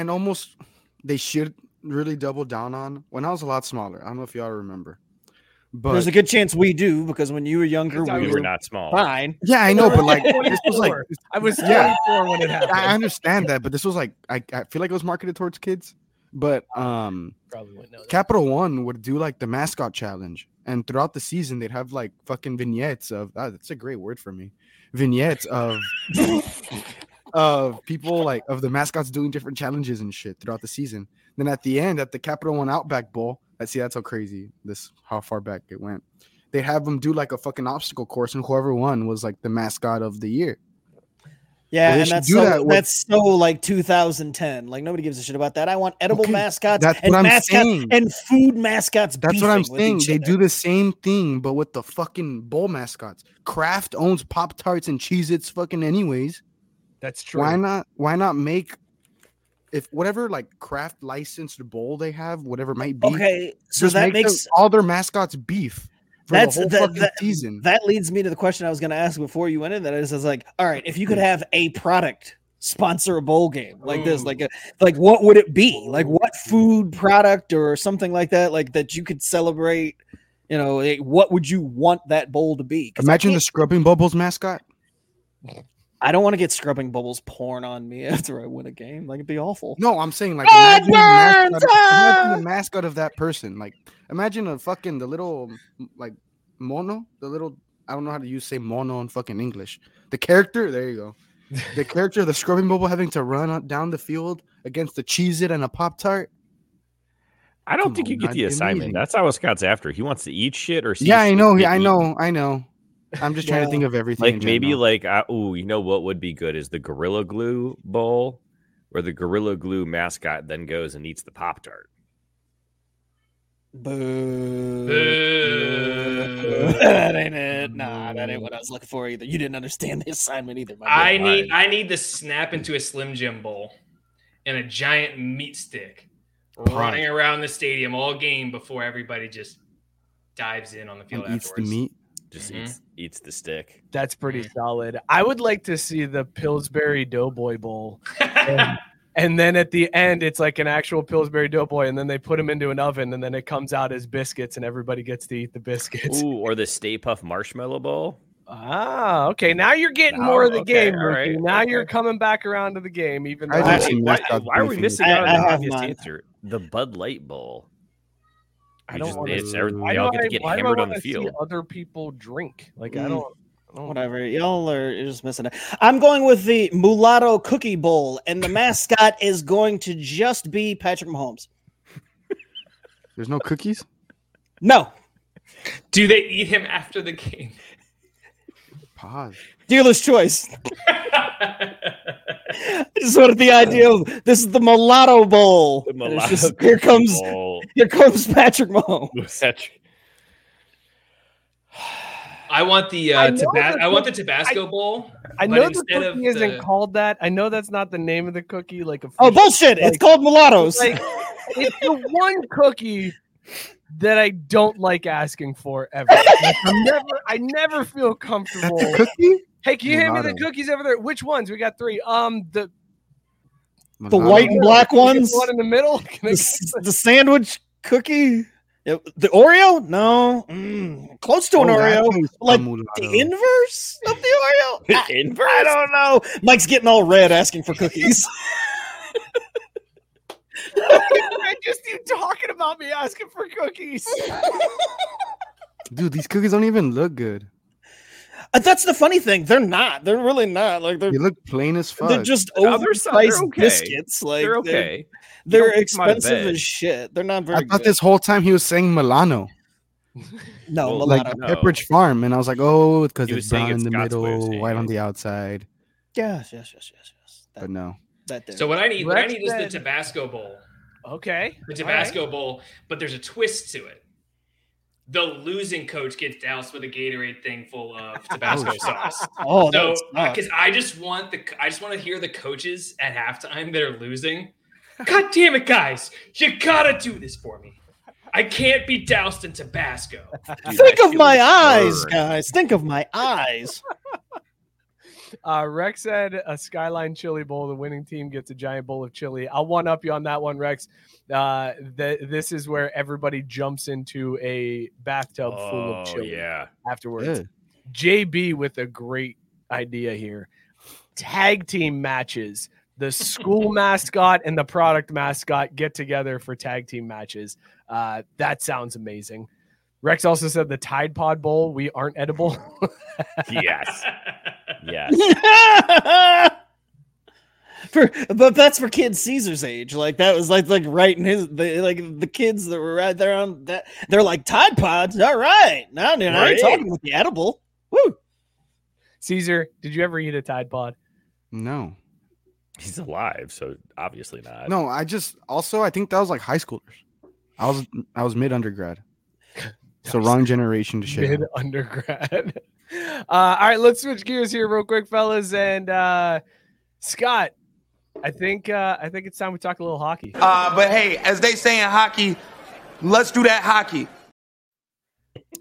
And almost they should really double down on when I was a lot smaller. I don't know if y'all remember. But There's a good chance we do because when you were younger, we We were were not small. fine. yeah, I know, but like this was like *laughs* I was Yeah. when it happened. I understand that, but this was like I, I feel like it was marketed towards kids. But um Probably wouldn't know. Capital One would do like the mascot challenge, and throughout the season they'd have like fucking vignettes of ah, that's a great word for me, vignettes of *laughs* of people like of the mascots doing different challenges and shit throughout the season. Then at the end, at the Capital One Outback Bowl, let's see that's how crazy this how far back it went. They have them do like a fucking obstacle course, and whoever won was like the mascot of the year. Yeah, Well, and that's so, that with- that's so like 2010. Like nobody gives a shit about that. I want edible Okay, mascots and mascots saying. and food mascots. That's what I'm saying. They other. do the same thing, but with the fucking bowl mascots. Kraft owns Pop Tarts and Cheez Its fucking anyways. That's true. Why not why not make if whatever like craft licensed bowl they have, whatever it might be, Okay, so just that make them- makes all their mascots beef for That's- the whole that- fucking that- season. that leads me to the question I was going to ask before you went in. That is, is like, all right, if you could hmm. have a product sponsor a bowl game like this, hmm. like a, like what would it be? Like hmm. what food product or something like that, like that you could celebrate? You know, like, what would you want that bowl to be? Imagine the scrubbing bubbles mascot. I don't want to get scrubbing bubbles pouring on me *laughs* after I win a game. Like it'd be awful. No, I'm saying like imagine, the mascot, of- imagine the mascot of that person. Like imagine a fucking the little like mono, the little I don't know how to use say mono in fucking English. The character, there you go. The *laughs* character of the scrubbing bubble having to run down the field against the cheese It and a Pop Tart. I don't Come think you get the assignment. amazing. That's not what Scott's after. He wants to eat shit or see Yeah, I know. Yeah, I eaten. know. I know. I'm just *laughs* trying Yeah. to think of everything. Like in maybe like uh, oh, you know what would be good is the Gorilla Glue bowl, where the Gorilla Glue mascot then goes and eats the Pop Tart. Boo. Boo. *laughs* that ain't it. Nah, that ain't what I was looking for either. You didn't understand the assignment either. My I boy. need I need to snap into a Slim Jim bowl and a giant meat stick running around the stadium all game before everybody just dives in on the field and eats the meat. Just Mhm. eats eats the stick. That's pretty Mm. solid. I would like to see the Pillsbury Doughboy Bowl. and *laughs* and then at the end it's like an actual Pillsbury Doughboy, and then they put them into an oven, and then it comes out as biscuits, and everybody gets to eat the biscuits. Ooh, or the Stay Puft Marshmallow Bowl. Ah, okay. Now you're getting Oh, more of the okay, game. right, Now okay. you're coming back around to the game, even though did Why, why, why are we missing I- out on I the have obvious mine. answer? The Bud Light Bowl. I don't just- wanna- it's every- why they do all get I- to get why do I hammered on wanna the see field. Other people drink. Like I Mm. don't. I don't- Whatever. Y'all are you're just missing it. I'm going with the Mulatto Cookie Bowl, and the mascot is going to just be Patrick Mahomes. There's no cookies. No. Do they eat him after the game? Pause. Dealer's choice. I just wanted the idea of this is the Mulatto Bowl. The Mulatto just- here comes Bowl. here comes Patrick Mahomes. Such- I want the I uh, know Tabas- the I want the cook- Tabasco bowl. I know the cookie isn't the- called that. I know that's not the name of the cookie. Like a Oh bullshit! It's called mulattoes. Like it's the one cookie that I don't like asking for ever. Like, I'm never, I never feel comfortable. That's a cookie. Hey, can you hand me the cookies over there? Which ones? We got three. Um, the the white and black can we get ones. the one in the middle. *laughs* Can The, the sandwich cookie. The Oreo? No, Mm, close to an Oh, that Oreo. Like the inverse of the Oreo. *laughs* I, Inverse? I don't know. Mike's getting all red asking for cookies. *laughs* Just you talking about me asking for cookies. Dude, these cookies don't even look good. Uh, That's the funny thing. They're not. They're really not. Like they're They look plain as fuck. they're just Oh, they're overpriced okay. biscuits. Like They're okay. They're, don't pick 'em out of expensive as shit. They're not very. I thought good. this whole time he was saying Milano, *laughs* no Well, like mulatto. No. Pepperidge Farm, and I was like, oh, because He was it's saying brown in the Scott's middle, white on the outside. Yes, yes, yes, yes, yes. That, But no, that there. So what I need, what I need is the Tabasco bowl. Okay. The all right. Tabasco bowl, but there's a twist to it. The losing coach gets doused with a Gatorade thing full of *laughs* Tabasco sauce. *laughs* oh, So, because I just want the, I just want to hear the coaches at halftime that are losing. *laughs* God damn it, guys! You gotta do this for me. I can't be doused in Tabasco. Dude, Think that of my eyes, burned. guys. Think of my eyes. Uh, Rex said a Skyline Chili Bowl. The winning team gets a giant bowl of chili. I'll one up you on that one, Rex. Uh, th- this is where everybody jumps into a bathtub full Oh of chili yeah. afterwards. Yeah. JB with a great idea here. Tag team matches. The school *laughs* mascot and the product mascot get together for tag team matches. Uh, that sounds amazing. Rex also said the Tide Pod Bowl. We aren't edible. Yes. Yes. *laughs* for, but that's for kids Caesar's age. Like that was like like right in his the, like the kids that were right there on that. They're like Tide Pods. All right, now dude, I ain't Right. talking with the edible. Woo. Caesar, did you ever eat a Tide Pod? no, He's alive, so obviously not. no. I just also I think that was like high schoolers. I was I was mid undergrad, so wrong generation to share. Mid undergrad. *laughs* Uh, all right, let's switch gears here real quick, fellas. And uh, Scott, I think uh, I think it's time we talk a little hockey. Uh, but hey, as they say in hockey, let's do that hockey.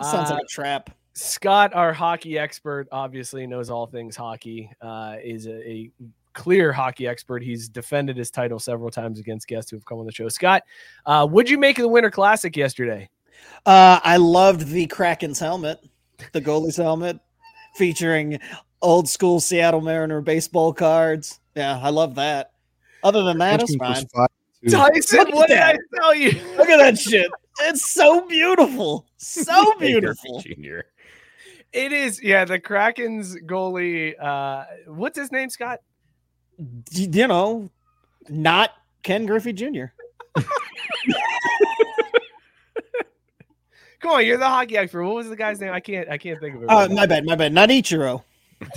Sounds Uh, like a trap. Scott, our hockey expert, obviously knows all things hockey. Uh, is a, a clear hockey expert. He's defended his title several times against guests who have come on the show. Scott, uh, what'd you make of the Winter Classic yesterday? Uh, I loved the Kraken's helmet, the goalie's helmet, featuring old school Seattle Mariner baseball cards. Yeah, I love that. Other than that, it's fine. fine. Tyson, Look what did I tell you? Look at that shit. It's so beautiful. So *laughs* beautiful. Jr. It is, yeah. The Kraken's goalie, uh, what's his name, Scott? Y- You know, not Ken Griffey Jr. *laughs* Come on, you're the hockey expert. What was the guy's name? I can't, I can't think of it. Uh, right now. my bad, my bad. Not Ichiro. *laughs*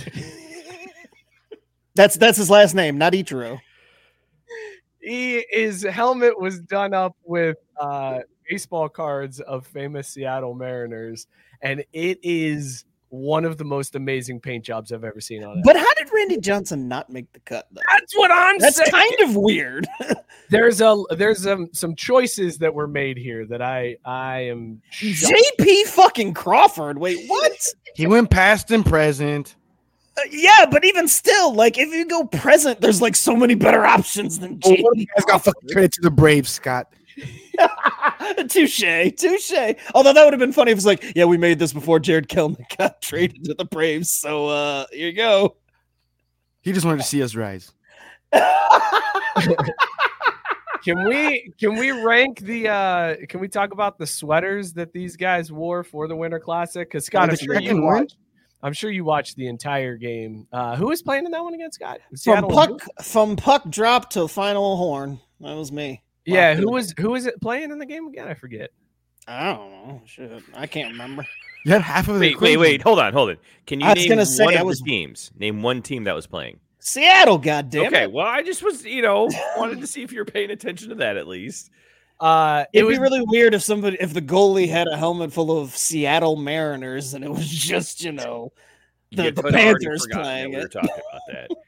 that's that's his last name, not Ichiro. he his helmet was done up with uh baseball cards of famous Seattle Mariners, and it is one of the most amazing paint jobs I've ever seen on it. But how did Randy Johnson not make the cut? Though? that's what I'm That's saying. kind of weird. *laughs* There's a there's um, some choices that were made here that I I am shocked. JP fucking Crawford. Wait, what? He went past and present. Uh, yeah, but even still, like if you go present, there's like so many better options than Oh, JD. what guys got fucking traded to the Braves, Scott. *laughs* touche, touche. Although that would have been funny if it's like, yeah, we made this before Jarred Kelenic got *laughs* traded to the Braves. So uh here you go. He just wanted to see us rise. *laughs* Can we can we rank the uh can we talk about the sweaters that these guys wore for the Winter Classic? Because Scott, the I'm sure, you Kraken watched, I'm sure you watched the entire game. Uh who was playing in that one against Scott? From Seattle and who? puck from puck drop to final horn. That was me. Yeah, who was who was it playing in the game again? I forget. I don't know. Shit. I can't remember. You had half of the Wait, wait, wait. Hold on, hold on. Can you I was name gonna say, one I of was- the teams? Name one team that was playing. Seattle, goddamn okay, it. well, I just was, you know, *laughs* wanted to see if you're paying attention to that at least. Uh it It'd was be really weird if somebody if the goalie had a helmet full of Seattle Mariners and it was *laughs* just, you know, the, You the could've already Panthers forgotten that playing We were it. talking about that. *laughs*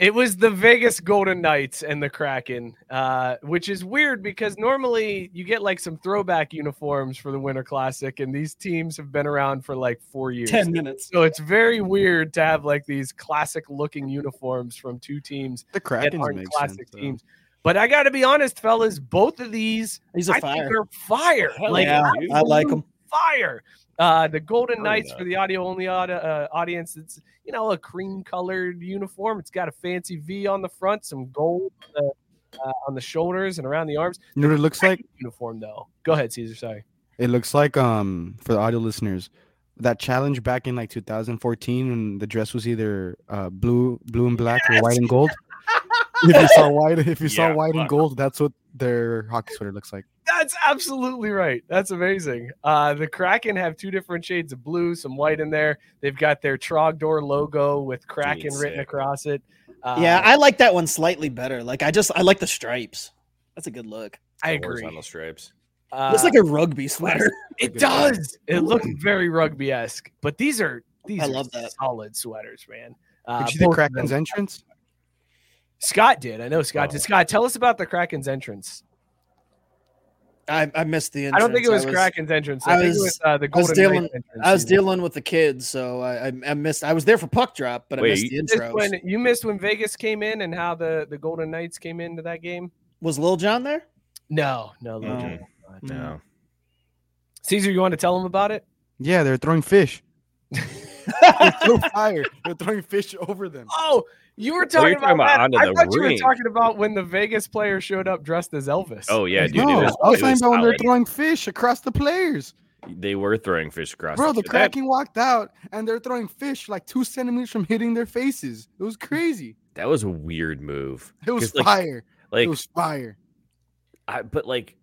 It was the Vegas Golden Knights and the Kraken, uh, which is weird because normally you get like some throwback uniforms for the Winter Classic, and these teams have been around for like four years. 10 minutes. So it's very weird to have like these classic looking uniforms from two teams The that Krakens aren't classic sense. though. teams. But I got to be honest, fellas, both of these These are I think fire. are fire. Hell like yeah, I like them. fire. Uh, the Golden Knights for the audio only audi- uh, audience. It's you know a cream colored uniform. It's got a fancy V on the front, some gold uh, uh, on the shoulders and around the arms. You know what it looks like? Uniform though. Go ahead, Caesar. Sorry. It looks like um for the audio listeners that challenge back in like 2014 when the dress was either uh blue blue and black or white and gold. *laughs* if you saw *laughs* white if you saw Yeah, white and gold, that's what their hockey sweater looks like. That's absolutely right. That's amazing. Uh, the Kraken have two different shades of blue, some white in there. They've got their Trogdor logo with Kraken written sick. across it. Uh, yeah, I like that one slightly better. Like I just I like the stripes. That's a good look. I The agree. Horizontal stripes. Uh, Looks like a rugby sweater. It does. It looks very rugby esque, but these are these I are love that. solid sweaters, man. Uh, Did you see the Kraken's entrance? Scott did. I know Scott Oh. did. Scott, tell us about the Kraken's entrance. I, I missed the. Entrance. I don't think it was entrance. Kraken's entrance. I, I think was- it was uh, the I was dealing. Entrance. I was You dealing with the kids, so I, I, I missed. I was there for puck drop, but I missed you the missed intros. when you missed when Vegas came in and how the the Golden Knights came into that game. Was Lil Jon there? No, no, no. No. no. No. Caesar, you want to tell him about it? Yeah, they're throwing fish. *laughs* they're so fire. They're throwing fish over them. Oh, you were *laughs* talking about, talking about that. I the thought you were talking about when the Vegas player showed up dressed as Elvis. Oh yeah, dude. no, was, I was talking about when they're throwing fish across the players. They were throwing fish across. Bro, the that- Kraken walked out and they're throwing fish like two centimeters from hitting their faces. It was crazy. That was a weird move. It was 'Cause, like, fire. Like, it was fire. I, but like,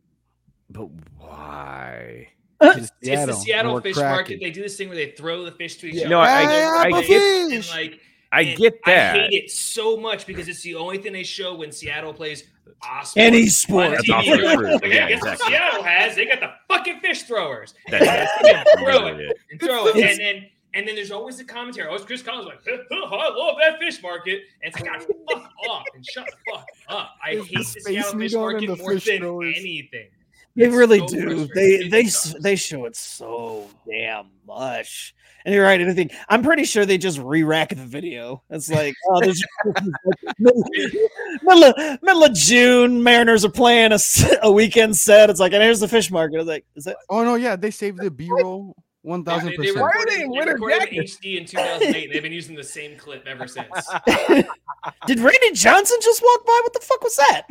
but why? Uh, it's the Seattle, Seattle fish Kraken. market. They do this thing where they throw the fish to each other. No, I, Hey, I, I'm a I get, and fish. like I and get that. I hate it so much because it's the only thing they show when Seattle plays Osprey. Any on sport. That's TV. also They're like, true. "Okay, Yeah, guess what exactly. Seattle has? They got the fucking fish throwers. That's, And throw it literally it. and throw it, and then and then there's always the commentary. Always Chris Collins like, "Huh, *laughs* huh, I love that fish market. And it's like, God, *laughs* fuck off and shut the fuck up. I hate the the Seattle fish market the more fish than throwers. anything. They It's really so do. They they they show it so damn much. And you're right. Anything. I'm pretty sure they just re-rack the video. It's like, oh, there's *laughs* middle, middle, of, middle of June. Mariners are playing a weekend set. It's like, and here's the fish market. It's like, is that Oh no, yeah, they saved the B-roll one thousand they percent. Why are they in they winter recorded jackets? HD in 2008. They've been using the same clip ever since. *laughs* did Randy Johnson just walk by? What the fuck was that?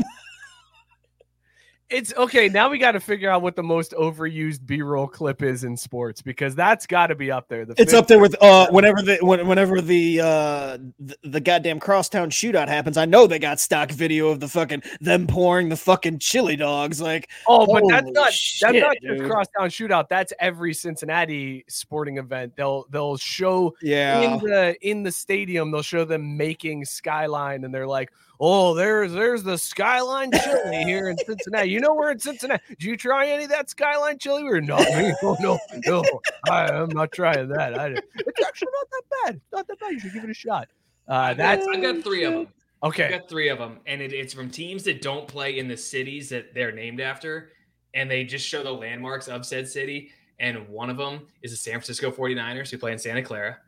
It's okay. Now we got to figure out what the most overused B-roll clip is in sports because that's got to be up there. The It's up there with uh whenever the when, whenever the uh the, the goddamn crosstown shootout happens. I know they got stock video of the fucking them pouring the fucking chili dogs. Like, Oh, but that's not that's shit, not just crosstown shootout. That's every Cincinnati sporting event. They'll they'll show yeah, in the in the stadium. They'll show them making skyline, and they're like, "Oh, there's there's the skyline chili here in Cincinnati. You know we're in Cincinnati. Did you try any of that skyline chili? We're not. No, *laughs* no, no. I, I'm not trying that. I, it's actually not that bad. Not that bad. You should give it a shot. Uh, I've, got, I've got three of them. Okay, I've got three of them, and it, it's from teams that don't play in the cities that they're named after, and they just show the landmarks of said city. And one of them is the San Francisco 49ers who play in Santa Clara.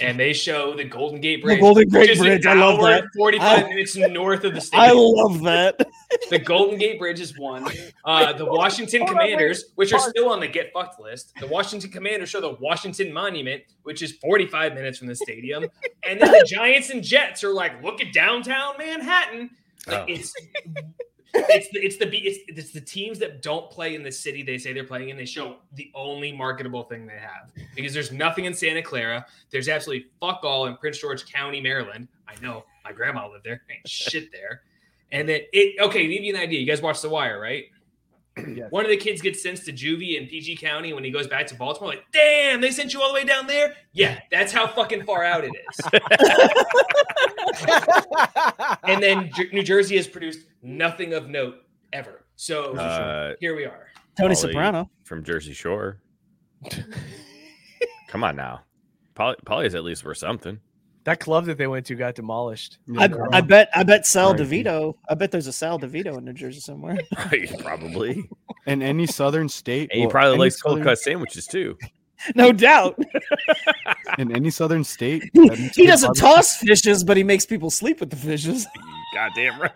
And they show the Golden Gate Bridge. Golden Gate which is an Bridge, I love that. Forty-five I- minutes north of the *laughs* stadium. I love that. The Golden Gate Bridge is one. Uh, the *laughs* Washington Hold on, wait. Commanders, which are still on the get fucked list. The Washington Commanders show the Washington Monument, which is 45 minutes from the stadium. And then the Giants and Jets are like, look at downtown Manhattan. Like Oh. it's it's the, it's the it's, it's the teams that don't play in the city they say they're playing in. They show the only marketable thing they have because there's nothing in Santa Clara. There's absolutely fuck all in Prince George County, Maryland. I know my grandma lived there. Ain't shit there. And then it okay, to give you an idea. You guys watch The Wire, right? Yes. One of the kids gets sent to juvie in PG County when he goes back to Baltimore. Like, damn, they sent you all the way down there. Yeah, that's how fucking far out it is. *laughs* and then Jer- New Jersey has produced nothing of note ever. So Uh, here we are. Tony Pauly Soprano. from Jersey Shore. *laughs* Come on now, Polly, Polly's at least worth something. That club that they went to got demolished. I, I bet I bet Sal Right. DeVito. I bet there's a Sal DeVito in New Jersey somewhere. *laughs* Probably. in any southern state. And he probably any likes cold southern- cut sandwiches too. *laughs* no doubt. *laughs* in any southern state. He, he doesn't toss fishes, but he makes people sleep with the fishes. Goddamn right.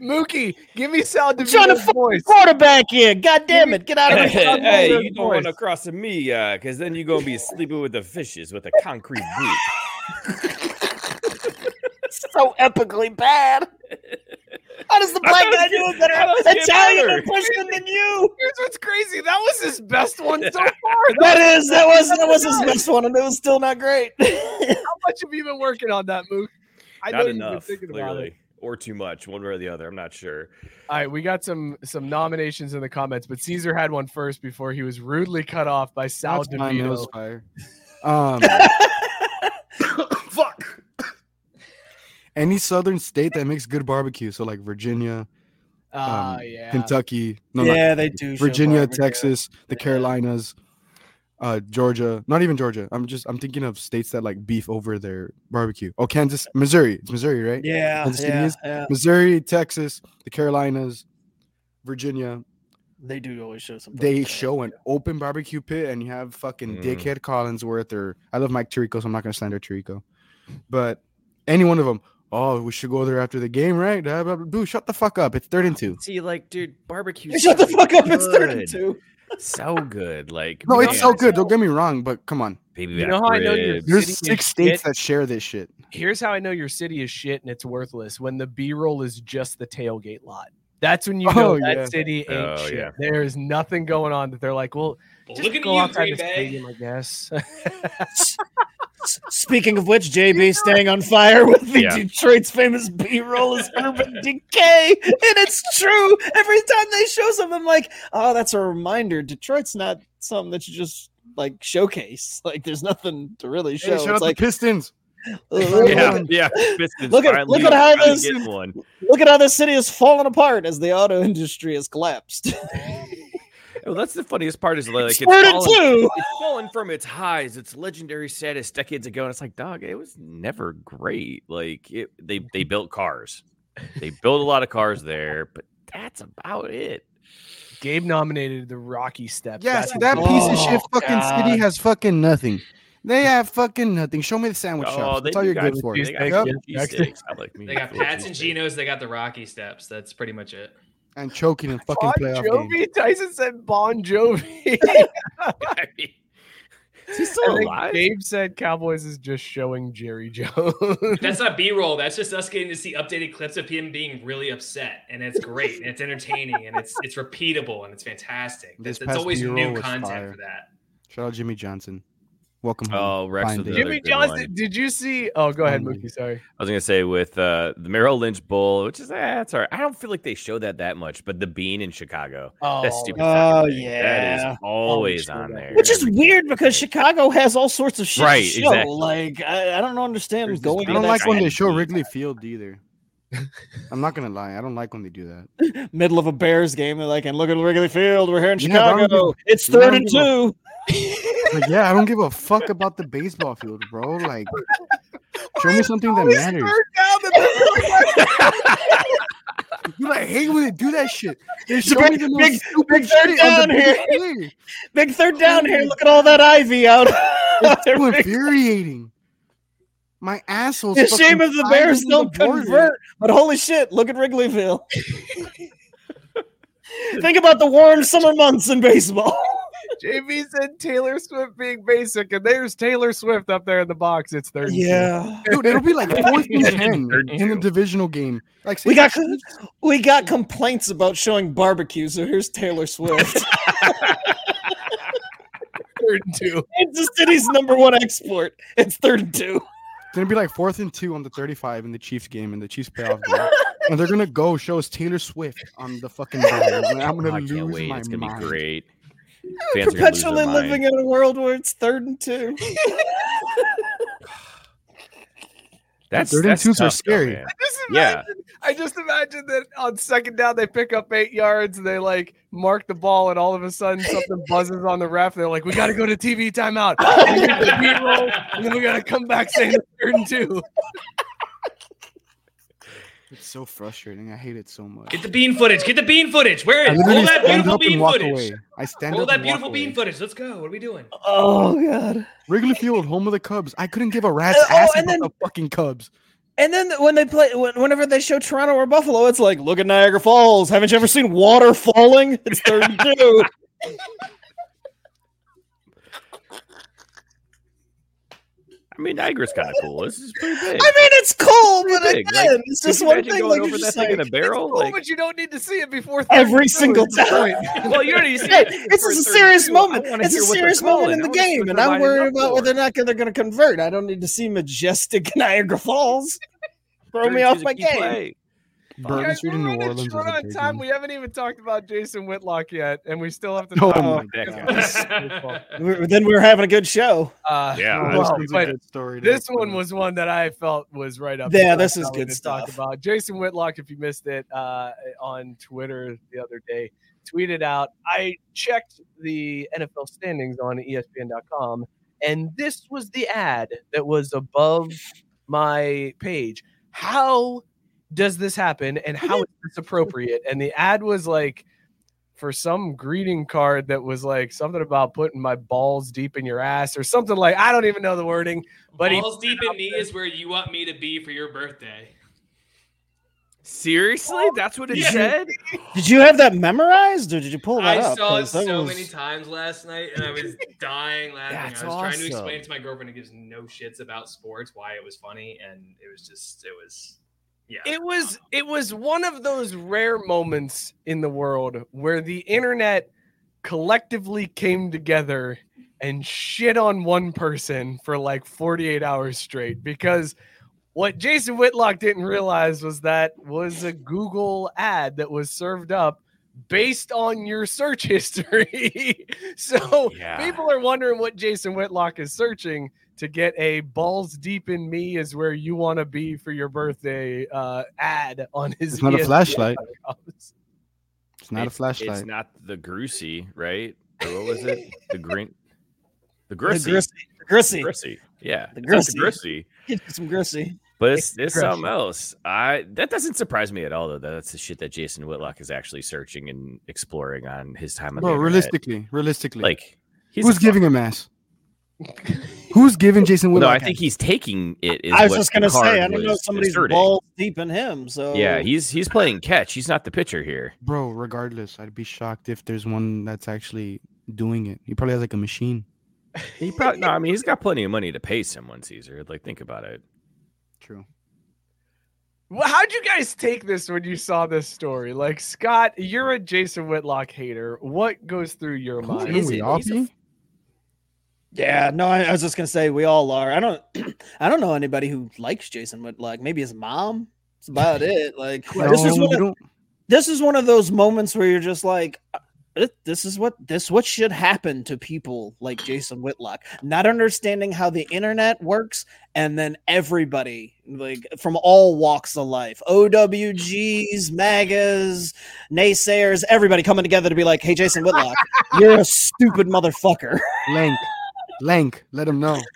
Mookie, give me Sal Trying to DeVito's voice. quarterback here. God damn it. Get out of here. hey, you don't want to cross to me, uh, because then you're gonna be sleeping with the fishes with a concrete boot. *laughs* so epically bad. How does the I black thought guy it do was- it better I thought Italian better. *laughs* impression than you? Here's what's crazy. That was his best one so *laughs* far. That is that was that was his best one, and it was still not great. How much have you been working on that, Mook? I know Not you've been enough, thinking about it. Clearly, or too much, one way or the other. I'm not sure. All right, we got some some nominations in the comments, but Caesar had one first before he was rudely cut off by Sal That's fine, it was DeVito. fire. *laughs* Um, Fuck. any southern state that makes good barbecue, so like Virginia, Ah, um, yeah. Kentucky, no, not yeah, they do. Virginia. Texas, the Carolinas, uh, Georgia. Not even Georgia. I'm just I'm thinking of states that like beef over their barbecue. Oh, Kansas, Missouri. It's Missouri, right? Yeah, Kansas City yeah, is? yeah. Missouri, Texas, the Carolinas, Virginia. They do always show some. They barbecue. show an open barbecue pit, and you have fucking Mm. dickhead Collinsworth or I love Mike Tirico, so I'm not gonna slander Tirico, but any one of them. Oh, we should go there after the game, right? Dude, shut the fuck up. It's third and two. See, like, dude, barbecue. Shut the fuck up! It's third and two. So good, like. No, it's so good. Don't get me wrong, but come on. Baby You know how I know you're- There's City is six states shit. that share this shit. Here's how I know your city is shit and it's worthless. When the B-roll is just the tailgate lot. That's when you oh, know Oh, that yeah. city ain't Oh, shit. yeah. There is nothing going on that they're like, well, Well, just look at go you, outside Green the Bay. stadium, I guess. *laughs* Speaking of which, JB staying on fire with the Yeah. Detroit's famous B-roll is Urban *laughs* Decay, and it's true. Every time they show something, I'm like, oh, that's a reminder. Detroit's not something that you just like showcase. Like, there's nothing to really show. Hey, shout out it's the like, Pistons. *laughs* Yeah, yeah. Pistons Look at- look at how this- one. look at how this city is falling apart as the auto industry has collapsed. Well, that's the funniest part is like it's Third and fallen, it's fallen from its highs, its legendary status decades ago, and it's like, dog, it was never great. Like it, they they *laughs* built cars, they built a lot of cars there, but that's about it. Gabe nominated the Rocky Steps. Yeah, That's that piece of shit Oh, fucking city has fucking nothing. They have fucking nothing. Show me the sandwich Oh, shops. they That's all you're good for. They got Yep. Yep. cheesesteaks. I like me. They got a little Pats and cheesesteak. Geno's. They got the Rocky Steps. That's pretty much it. And choking in fucking Bon playoff Jovi. games. *laughs* Tyson said Bon Jovi. *laughs* I mean, is he still alive? Gabe said Cowboys is just showing Jerry Jones. That's not *laughs* B-roll. That's just us getting to see updated clips of him being really upset, and it's great, and it's entertaining, and it's it's repeatable, and it's fantastic. This That's, that's past always B-roll new was content fire. for that. Shout out Jimmy Johnson. Welcome home. Oh, Rex with Jimmy Johnson, one. did you see? Oh, go ahead, Mookie. Sorry. I was gonna say with uh, the Merrill Lynch Bowl, which is eh, it's all right. I don't feel like they show that that much, but the Bean in Chicago, Oh, that stupid. Oh, thing, yeah. is always on that- there. Which is weird because Chicago has all sorts of shit to Right, show. exactly. Like I, I don't understand There's going. I don't like when they show beat. Wrigley Field either. I'm not gonna lie. I don't like when they do that. *laughs* middle of a Bears game. They're like, and look at Wrigley Field. We're here in Yeah, but I don't Chicago. give- it's yeah, I third and give a- two. Like, yeah, I don't give a fuck about the baseball field, bro. Like, show me something that matters. Dude, *laughs* like hate when they do that shit. They show big- me the big- third down here. big play. Big third down here. Look at all that ivy out. *laughs* It's so *laughs* infuriating. My asshole's It's a shame if the Bears don't the convert. But holy shit, look at Wrigleyville. Think about the warm summer months in baseball. JB said Taylor Swift being basic, and there's Taylor Swift up there in the box. It's third. Yeah. Dude, it'll be like *laughs* fourth and ten Third in the divisional game. Like We got we got complaints about showing barbecue, so here's Taylor Swift. *laughs* third and two. it's the city's number one export. It's third and two. It's gonna be like fourth and two on the 35 in the Chiefs game in the Chiefs playoff game. and they're gonna go show us Taylor Swift on the fucking *laughs* Bears. and I'm gonna I lose can't wait. my It's gonna mind. be great. *laughs* Fans are gonna lose their Perpetually mind. living in a world where it's third and two. *laughs* That's Third and that's twos are tough, though, scary. man. Just Yeah. I just imagine that on second down they pick up eight yards and they like mark the ball and all of a sudden something *laughs* buzzes on the ref. They're like, "We got to go to TV timeout, and the and then we got to come back saying third and two. It's so frustrating. I hate it so much. Get the bean footage. Get the bean footage. Where is I is? Roll literally that beautiful bean footage. away. I stand Roll up that and walk beautiful bean away. footage. Let's go. What are we doing? Oh god. Wrigley Field, home of the Cubs. I couldn't give a rat's Uh, oh, ass and about then- the fucking Cubs. And then when they play, whenever they show Toronto or Buffalo, it's like, look at Niagara Falls. Haven't you ever seen water falling? It's third *laughs* and two. I mean, Niagara's kind of cool. This is pretty big. I mean, it's cool, but big. again, Like, it's just one thing. going Like, over that just thing in a barrel. Cool, Like, but you don't need to see it before Every single time. point. *laughs* well, you already see it. it's a serious and two. I moment. It's a hear what they're serious moment in the I wanna see game, and I'm worried about whether or not they're going to convert. I don't need to see majestic *laughs* Niagara Falls. Throw me off my game. play. Bourbon Guys, Street we're in New running Orleans is short on time. one. We haven't even talked about Jason Whitlock yet, and we still have to. Oh talk my about God. *laughs* We're- Then we're having a good show. Uh, Yeah. Well, this one's a good story. this one was one that I felt was right up. Yeah, this is good to talk. About Jason Whitlock, if you missed it uh, on Twitter the other day, tweeted out. I checked the NFL standings on ESPN.com, and this was the ad that was above my page. How does this happen, and how is this appropriate? And the ad was like for some greeting card that was like something about putting my balls deep in your ass or something like I don't even know the wording, but he Balls deep in me *laughs* is where you want me to be for your birthday. Seriously, that's what it Yeah. said. *laughs* Did you have that memorized, or did you pull that I up? I saw it so was- many times last night, and I was *laughs* dying laughing. That's I was trying to awesome. explain to my girlfriend who gives no shits about sports why it was funny, and it was just, it was, yeah. it was it was one of those rare moments in the world where the internet collectively came together and shit on one person for like 48 hours straight because what Jason Whitlock didn't realize was that was a Google ad that was served up based on your search *laughs* history. so Yeah. people are wondering what Jason Whitlock is searching to get a balls deep in me is where you want to be for your birthday uh, ad on his It's not a flashlight. accounts. It's not a flashlight. It's not the Grucy, right? Or what was it? The green. The the Grissy. grissy. The grissy. Grissy. Yeah. The it's the Grissy. Grissy. *laughs* Get you some grissy. But it's it's Grissy. something else. I that doesn't surprise me at all though. That's the shit that Jason Whitlock is actually searching and exploring on his time on the realistically, realistically, Like he's who's a giving him ass? *laughs* Who's giving Jason Whitlock? No, Whitlock? I think he's taking it. Is I was what just gonna Picard say, I don't know if somebody's asserting. balls deep in him. So Yeah, he's he's playing catch. He's not the pitcher here. bro. Regardless, I'd be shocked if there's one that's actually doing it. He probably has like a machine. He probably no. I mean, he's got plenty of money to pay someone, Caesar. Like, think about it. True. Well, how'd you guys take this when you saw this story? Like, Scott, you're a Jason Whitlock hater. What goes through your mind? Is it? He's a be? Yeah, no, I, I was just gonna say we all are. I don't, *clears throat* I don't know anybody who likes Jason Whitlock. Maybe his mom. That's about *laughs* it. Like this is one of, this is one of those moments where you're just like, uh, this is what this what should happen to people like Jason Whitlock, not understanding how the internet works, and then everybody like from all walks of life, OWGs, MAGAs, naysayers, everybody coming together to be like, hey, Jason Whitlock, you're a stupid motherfucker. *laughs* Lank, Lank. Let him know. *laughs*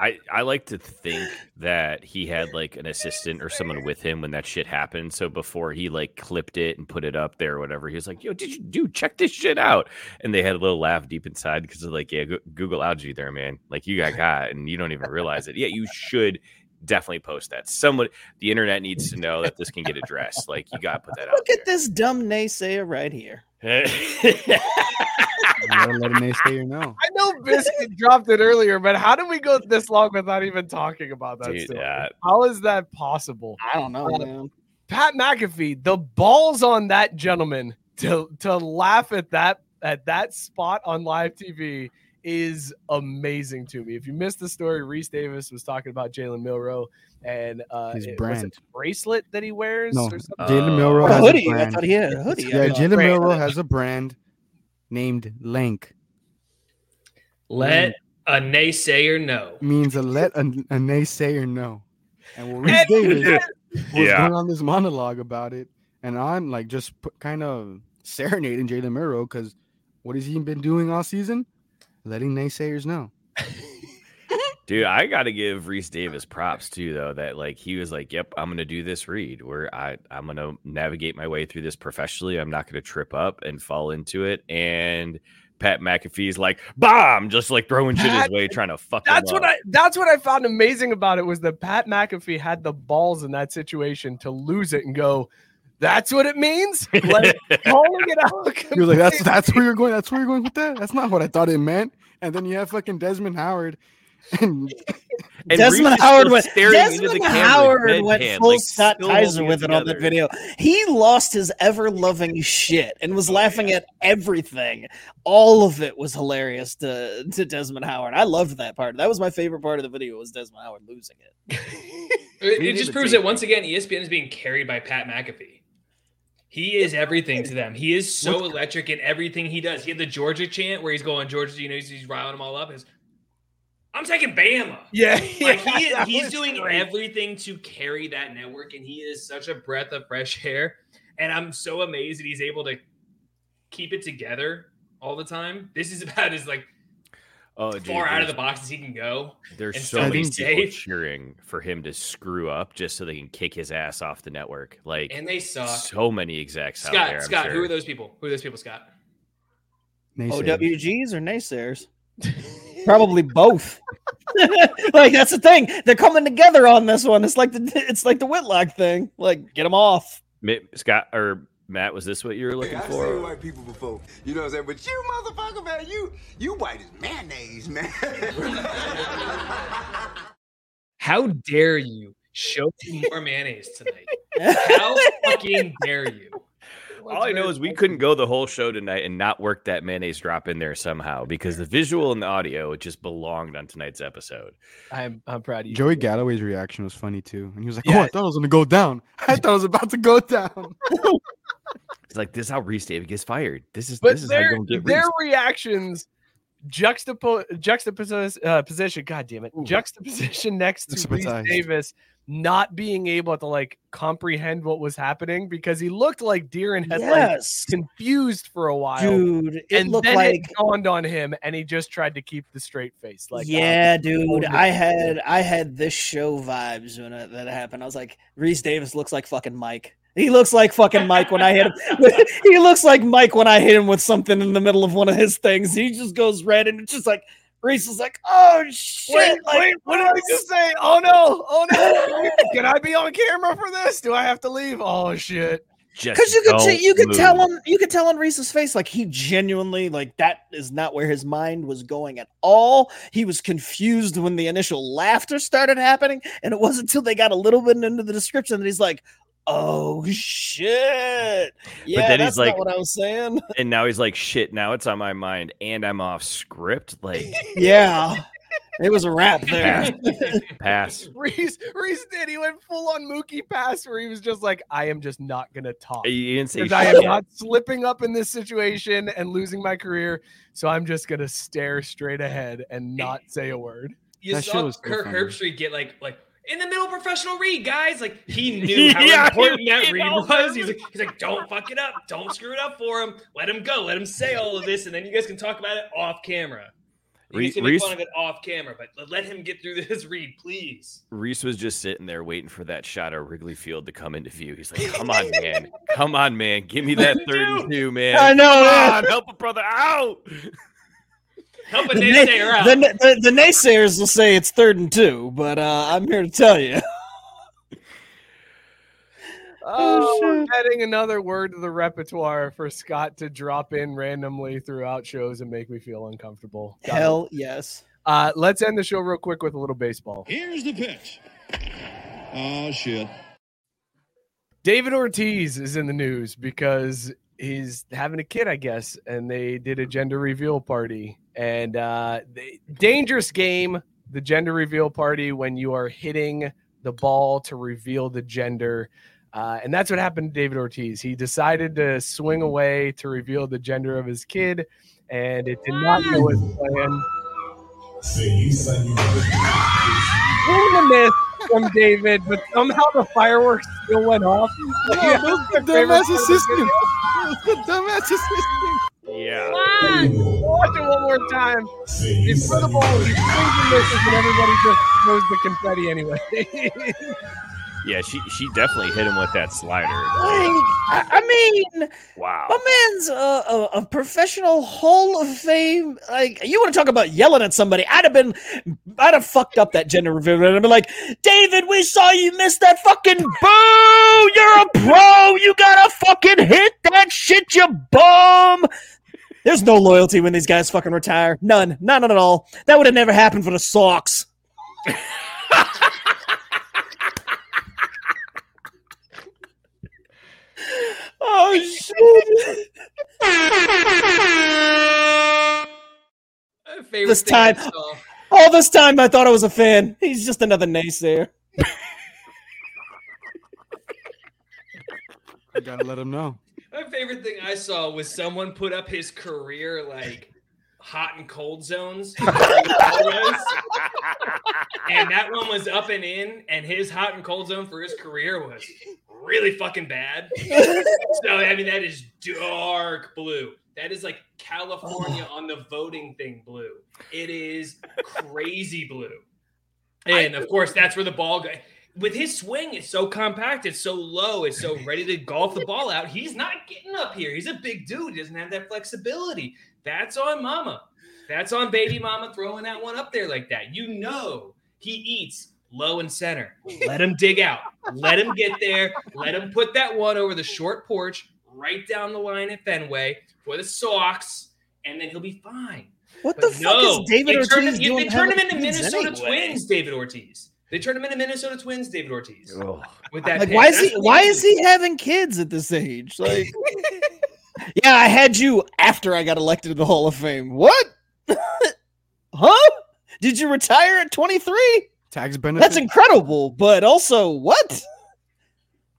I I like to think that he had like an assistant or someone with him when that shit happened. So before he like clipped it and put it up there or whatever, he was like, "Yo, did you do check this shit out?" And they had a little laugh deep inside because of like, "Yeah, Go- Google algae there, man. Like you got got and you don't even realize it. Yeah, you should." Definitely post that. Someone, the internet needs to know that this can get addressed. Like you got to put that out. Look at this dumb naysayer right here. *laughs* You gotta let a naysayer. I know Biscuit dropped it earlier, but how did we go this long without even talking about that? Dude, story? yeah. How is that possible? I don't know, Uh, man. Pat McAfee, the balls on that gentleman to to laugh at that at that spot on live TV is amazing to me. If you missed the story, Rece Davis was talking about Jalen Milroe and uh, His it- was it brand. bracelet that he wears. No, or something? Jalen Oh. Milroe A has hoodie. a I brand. thought he had a hoodie. Yeah. Jalen. Milroe has a brand named Lank. Let a naysayer know. Means a let a, a naysayer know. And well, Reese And- Davis was Yeah. going on this monologue about it, and I'm like just put, kind of serenading Jalen Milroe because what has he been doing all season? Letting naysayers know. Dude, I got to give Rece Davis props too, though. That like he was like, "Yep, I'm gonna do this read where I I'm gonna navigate my way through this professionally. I'm not gonna trip up and fall into it." And Pat McAfee's like, "Bomb!" Just like throwing shit his way, trying to fuck. him That's what up. I that's what I found amazing about it was that Pat McAfee had the balls in that situation to lose it and go, that's what it means? Like *laughs* calling it out. He was like, "That's that's where you're going. That's where you're going with that. That's not what I thought it meant." And then you have fucking Desmond Howard, and *laughs* And Desmond Rece Howard still went. staring into Desmond the camera, Howard went deadpan, full like, Scott Kaiser with it on that video. He lost his ever loving shit and was oh, laughing at everything. All of it was hilarious to to Desmond Howard. I loved that part. That was my favorite part of the video. Was Desmond Howard losing it? *laughs* It, it just proves same that once again, ESPN is being carried by Pat McAfee. He is everything to them. He is so electric in everything he does. He had the Georgia chant where he's going, Georgia, you know, he's, he's riling them all up. His, I'm taking Bama. Yeah, Like he, *laughs* he's doing great. everything to carry that network, and he is such a breath of fresh *laughs* air. And I'm so amazed that he's able to keep it together all the time. This is about as like Oh, dude, far out of the box as he can go. There's and so many be people cheering for him to screw up just so they can kick his ass off the network. Like, And they suck. so many execs out Scott, there. I'm Scott, who are those people? Who are those people, Scott? naysayers. OWGs or naysayers? *laughs* Probably both. *laughs* like that's the thing. They're coming together on this one. It's like the it's like the Whitlock thing. Like get them off. Scott or Matt? Was this what you were looking I've for? seen white people before. You know what I'm saying? But you motherfucker, man, you you white as mayonnaise, man. *laughs* How dare you show me more mayonnaise tonight? *laughs* How fucking dare you? All I know is we couldn't go the whole show tonight and not work that mayonnaise drop in there somehow because the visual and the audio it just belonged on tonight's episode. I'm I'm proud of you. Joey Galloway's reaction was funny too, and he was like, Yeah. "Oh, I thought it was gonna go down. I thought it was about to go down." *laughs* It's like this is how Rece David gets fired. This is But this is how their you get their Rece. reactions juxtapo juxtaposition uh, position. God damn it, juxtaposition next to Rece Juxtaposized. Davis not being able to like comprehend what was happening because he looked like Deeren had like Yes, confused for a while. dude. It and looked then like it dawned on him, and he just tried to keep the straight face. Like, yeah, dude. I had I had this show vibes when it, that happened. I was like, Rece Davis looks like fucking Mike. He looks like fucking Mike when I hit him. *laughs* he looks like Mike when I hit him with something in the middle of one of his things. He just goes red, and it's just like Rece is like, oh shit! Wait, like, wait, what did I just say? Oh no, oh no! *laughs* Can I be on camera for this? Do I have to leave? Oh shit! Because you could don't you could tell him, you could tell on Rece's face, like he genuinely, like that is not where his mind was going at all. He was confused when the initial laughter started happening, and it wasn't until they got a little bit into the description that he's like, "Oh shit!" Yeah, then he's that's like- not what I was saying. *laughs* And now he's like, shit, now it's on my mind and I'm off script. Like, *laughs* yeah, it was a wrap there. *laughs* pass. Rece, Rece did. He went full on Mookie pass where he was just like, "I am just not gonna talk." You didn't say I am not slipping up in this situation and losing my career, so I'm just gonna stare straight ahead and not say a word. You That saw was so Kirk funny. Herbstreit get like like in the middle professional read, guys. Like he *laughs* knew how Yeah, important he that read was. He's like, he's like, don't fuck it up, don't screw it up for him. Let him go, let him say all of this, and then you guys can talk about it off camera. You Re- can see me Rece- fun of it off camera, but let- let him get through *laughs* this read, please. Rece was just sitting there waiting for that shot of Wrigley Field to come into view. He's like, *laughs* "Come on, man! Come on, man! Give me that third and two, man! I know, Come yeah. on, help a brother out!" Help The, naysayer na- the, the, the naysayers will say it's third and two, but uh, I'm here to tell you. *laughs* Oh, we're adding another word to the repertoire for Scott to drop in randomly throughout shows and make me feel uncomfortable. Got it. Hell yes. Uh, let's end the show real quick with a little baseball. Here's the pitch. Oh shit. David Ortiz is in the news because he's having a kid, I guess, and they did a gender reveal party. And uh, dangerous game, the gender reveal party, when you are hitting the ball to reveal the gender. Uh, and that's what happened to David Ortiz. He decided to swing away to reveal the gender of his kid, and it did not go as planned. Here's a myth from David, but somehow the fireworks still went off. Like, Yeah, the dumbass the assistant. *laughs* The dumbass assistant. Yeah. Watch it one more time. It's for the ball. And misses, and everybody just throws the confetti anyway. *laughs* Yeah, she she definitely hit him with that slider. Like, I, I mean, Wow. my man's a, a, a professional Hall of Fame. Like, you want to talk about yelling at somebody? I'd have been, I'd have fucked up that gender reveal. I'd have been like, David, we saw you miss that fucking boo. You're a pro. You gotta fucking hit that shit, you bum. There's no loyalty when these guys fucking retire. None. None at all. That would have never happened for the Sox. *laughs* oh shit. This time- All this time I thought I was a fan. He's just another naysayer. I gotta let him know. My favorite thing I saw was someone put up his career like hot and cold zones. *laughs* and that one was up and in, and his hot and cold zone for his career was really fucking bad. so I mean that is dark blue. That is like California on the voting thing blue. It is crazy blue. And of course, that's where the ball go. With his swing, it's so compact, it's so low, it's so ready to golf the ball out. He's not getting up here. He's a big dude. He doesn't have that flexibility. That's on mama. That's on baby mama throwing that one up there like that. You know he eats low and center. Let him dig out. Let him get there. Let him put that one over the short porch right down the line at Fenway for the Sox, and then he'll be fine. What But the fuck is David turned Ortiz him, doing? They turned him into Minnesota anyway? Twins, David Ortiz. They turned him into Minnesota Twins, David Ortiz. With that, Like, pick. why is That's he? Why is he having kids at this age? Like, *laughs* yeah, I had you after I got elected to the Hall of Fame. What? *laughs* huh? Did you retire at 23? Tax benefit. That's incredible, but also what?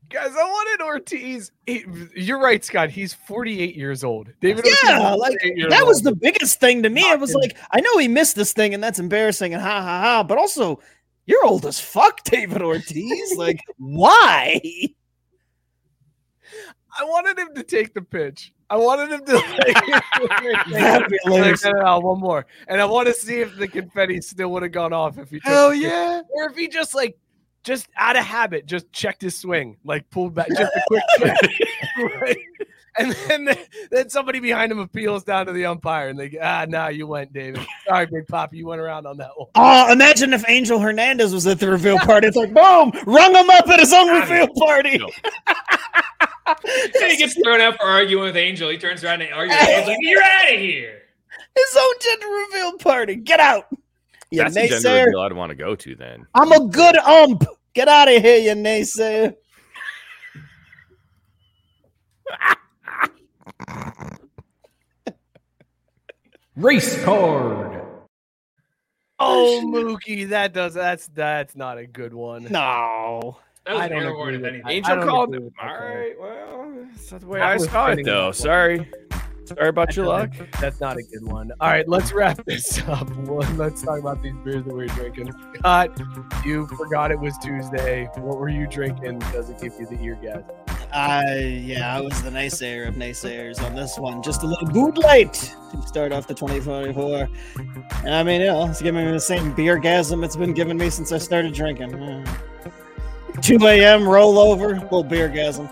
Guys, I wanted Ortiz. he- you're right, Scott. He's 48 years old. David Yeah, Ortiz like 48 years that was old. the biggest thing to me. It was Fucking- like I know he missed this thing, and that's embarrassing, and ha ha ha. But also, you're old as fuck, *laughs* David Ortiz. like, why? I wanted him to take the pitch. I wanted him to. Like, *laughs* *laughs* hilarious. No, no, no, one more, and I want to see if the confetti still would have gone off if he. took Hell the pitch. yeah. Or if he just like, just out of habit, just checked his swing, like pulled back, just a quick check. Right? And then, then somebody behind him appeals down to the umpire, and they go, ah, nah, you went, David. Sorry, Big Pop, you went around on that one. Oh, imagine if Angel Hernandez was at the reveal party. It's like, boom, rung him up at his own reveal party. Then he gets thrown out for arguing with Angel. He turns around and argues with Angel. Like, You're out of here. His own gender reveal party. Get out. You That's a gender reveal I'd want to go to then. I'm a good ump. Get out of here, you naysayer. *laughs* Race card. Oh, Mookie, that does that's that's not a good one. No. That was I don't airborne, agree with- anything. Angel don't called agree it. with All that call. right, well, that's not the way That I was saw it, though. enough. Sorry. Sorry about your luck. That's not a good one. All right, let's wrap this up. *laughs* Well, Let's talk about these beers that we're drinking. Scott, you forgot it was Tuesday. What were you drinking? Does it give you the ear gas? I yeah, I was the naysayer of naysayers on this one. Just a little Bud Light to start off the 2024. And I mean, you know, it's giving me the same beer gasm it's been giving me since I started drinking. Yeah. 2 a.m. rollover, little beer gasm.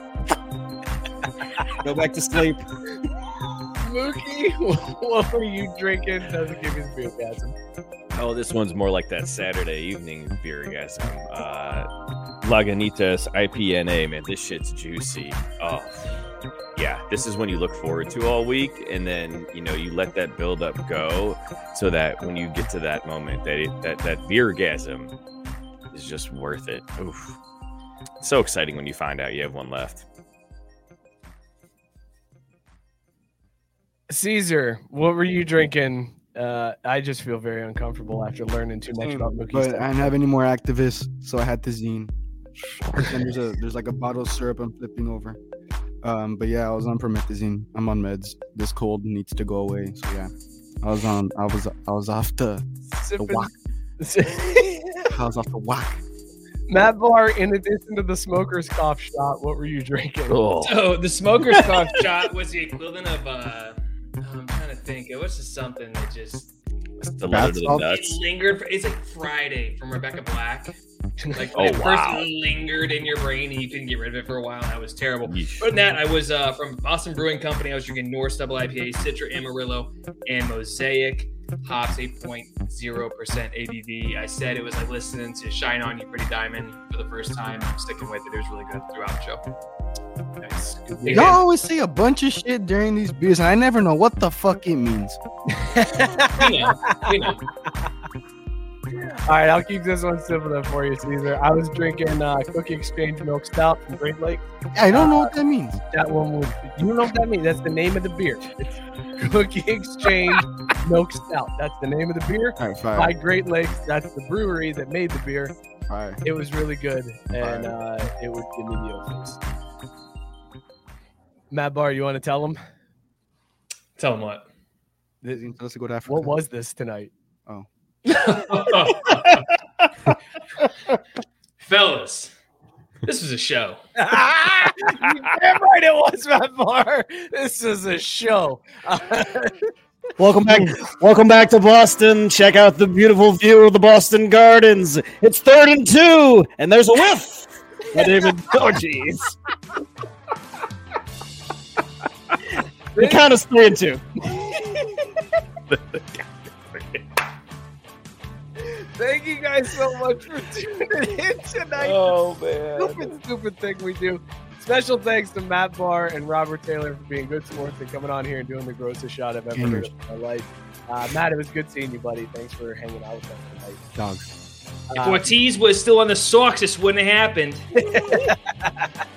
*laughs* Go back to sleep. Mookie, *laughs* what were you drinking? Doesn't give me the beer gasm. Oh, this one's more like that Saturday evening beer gasm. Uh, Lagunitas IPNA, man, this shit's juicy. Oh, yeah, this is when you look forward to all week, and then you know you let that build up go, so that when you get to that moment, that it, that that beer gasm is just worth it. Oof. So exciting when you find out you have one left. Caesar, what were you drinking? Uh, I just feel very uncomfortable after learning too much about Mookie's. But stuff. I didn't have any more activists, so I had the zine. And there's a there's like a bottle of syrup I'm flipping over. Um, but yeah, I was on promethazine. I'm on meds. This cold needs to go away. So yeah, I was on. I was I was off the the Sipping- whack. *laughs* I was off the whack. Matt Barr, in addition to the smoker's cough shot, what were you drinking? Oh. So the smoker's cough shot was the equivalent of uh I'm trying to think. It was just something that just The letter to the nuts. it lingered. For, it's like Friday from Rebecca Black. *laughs* Like Oh, when it wow. first lingered in your brain and you couldn't get rid of it for a while. That was terrible. Yeesh. Other than that, I was uh, from Väsen Brewing Company. I was drinking Norse Double IPA, Citra Amarillo, and Mosaic. Hops 8.0% ABV. I said it was like listening to Shine On You Pretty Diamond for the first time. I'm sticking with it. It was really good throughout the show. Nice. Good Y'all always say a bunch of shit during these beers, and I never know what the fuck it means. *laughs* We know. We know. All right, I'll keep this one simple then for you, Caesar. I was drinking uh, Cookie Exchange Milk Stout from Great Lake. I don't know what that means. That one was, you know what that means? That's the name of the beer. It's Cookie Exchange Milk Stout. That's the name of the beer. All right, By Great Lakes. That's the brewery that made the beer. fire. It was really good, and Fire. uh, it would give me the old face. Matt Barr, you want to tell him Tell him what. Let's go to Africa. what was this tonight? Fellas, this was a show. you *laughs* damn right it was Matt Barr. This is a show. *laughs* Welcome back. Welcome back to Boston. Check out the beautiful view of the Boston Gardens. It's third and two, and there's a whiff. by David. *laughs* Oh, jeez. The count is three and two. Thank you guys so much for *laughs* tuning in tonight. Oh man. Stupid, stupid thing we do. Special thanks to Matt Barr and Robert Taylor for being good sports and coming on here and doing the grossest shot I've ever heard in my life. Uh, Matt, it was good seeing you, buddy. Thanks for hanging out with us tonight. Dogs. If Uh, Ortiz was still on the Sox, this wouldn't have happened. *laughs*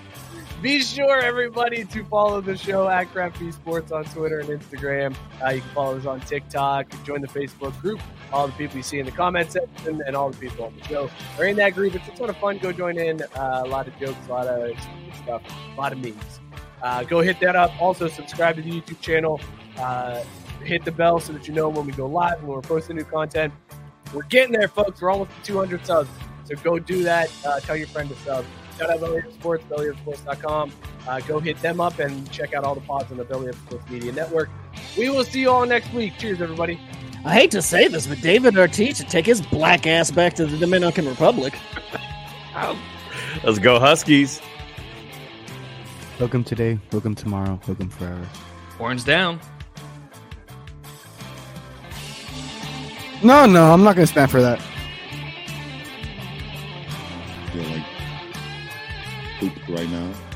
Be sure, everybody, to follow the show at Craft Sports on Twitter and Instagram. Uh, you can follow us on TikTok, join the Facebook group. All the people you see in the comment section and all the people on the show are in that group. It's a ton of fun. Go join in. Uh, a lot of jokes, a lot of stuff, a lot of memes. Uh, go hit that up. Also, subscribe to the YouTube channel. Uh, hit the bell so that you know when we go live when we're posting new content. We're getting there, folks. We're almost at 200 subs. So go do that. Uh, tell your friend to sub. Shout out Belly Up Sports, bellyupsports.com. Uh, go hit them up and check out all the pods on the Belly Up Sports Media Network. We will see you all next week. Cheers, everybody. I hate to say this, but David Ortiz should take his black ass back to the Dominican Republic. *laughs* Let's go Huskies. Welcome today. Welcome tomorrow. Welcome forever. Horns down. No, no, I'm not gonna stand for that. feel like right now.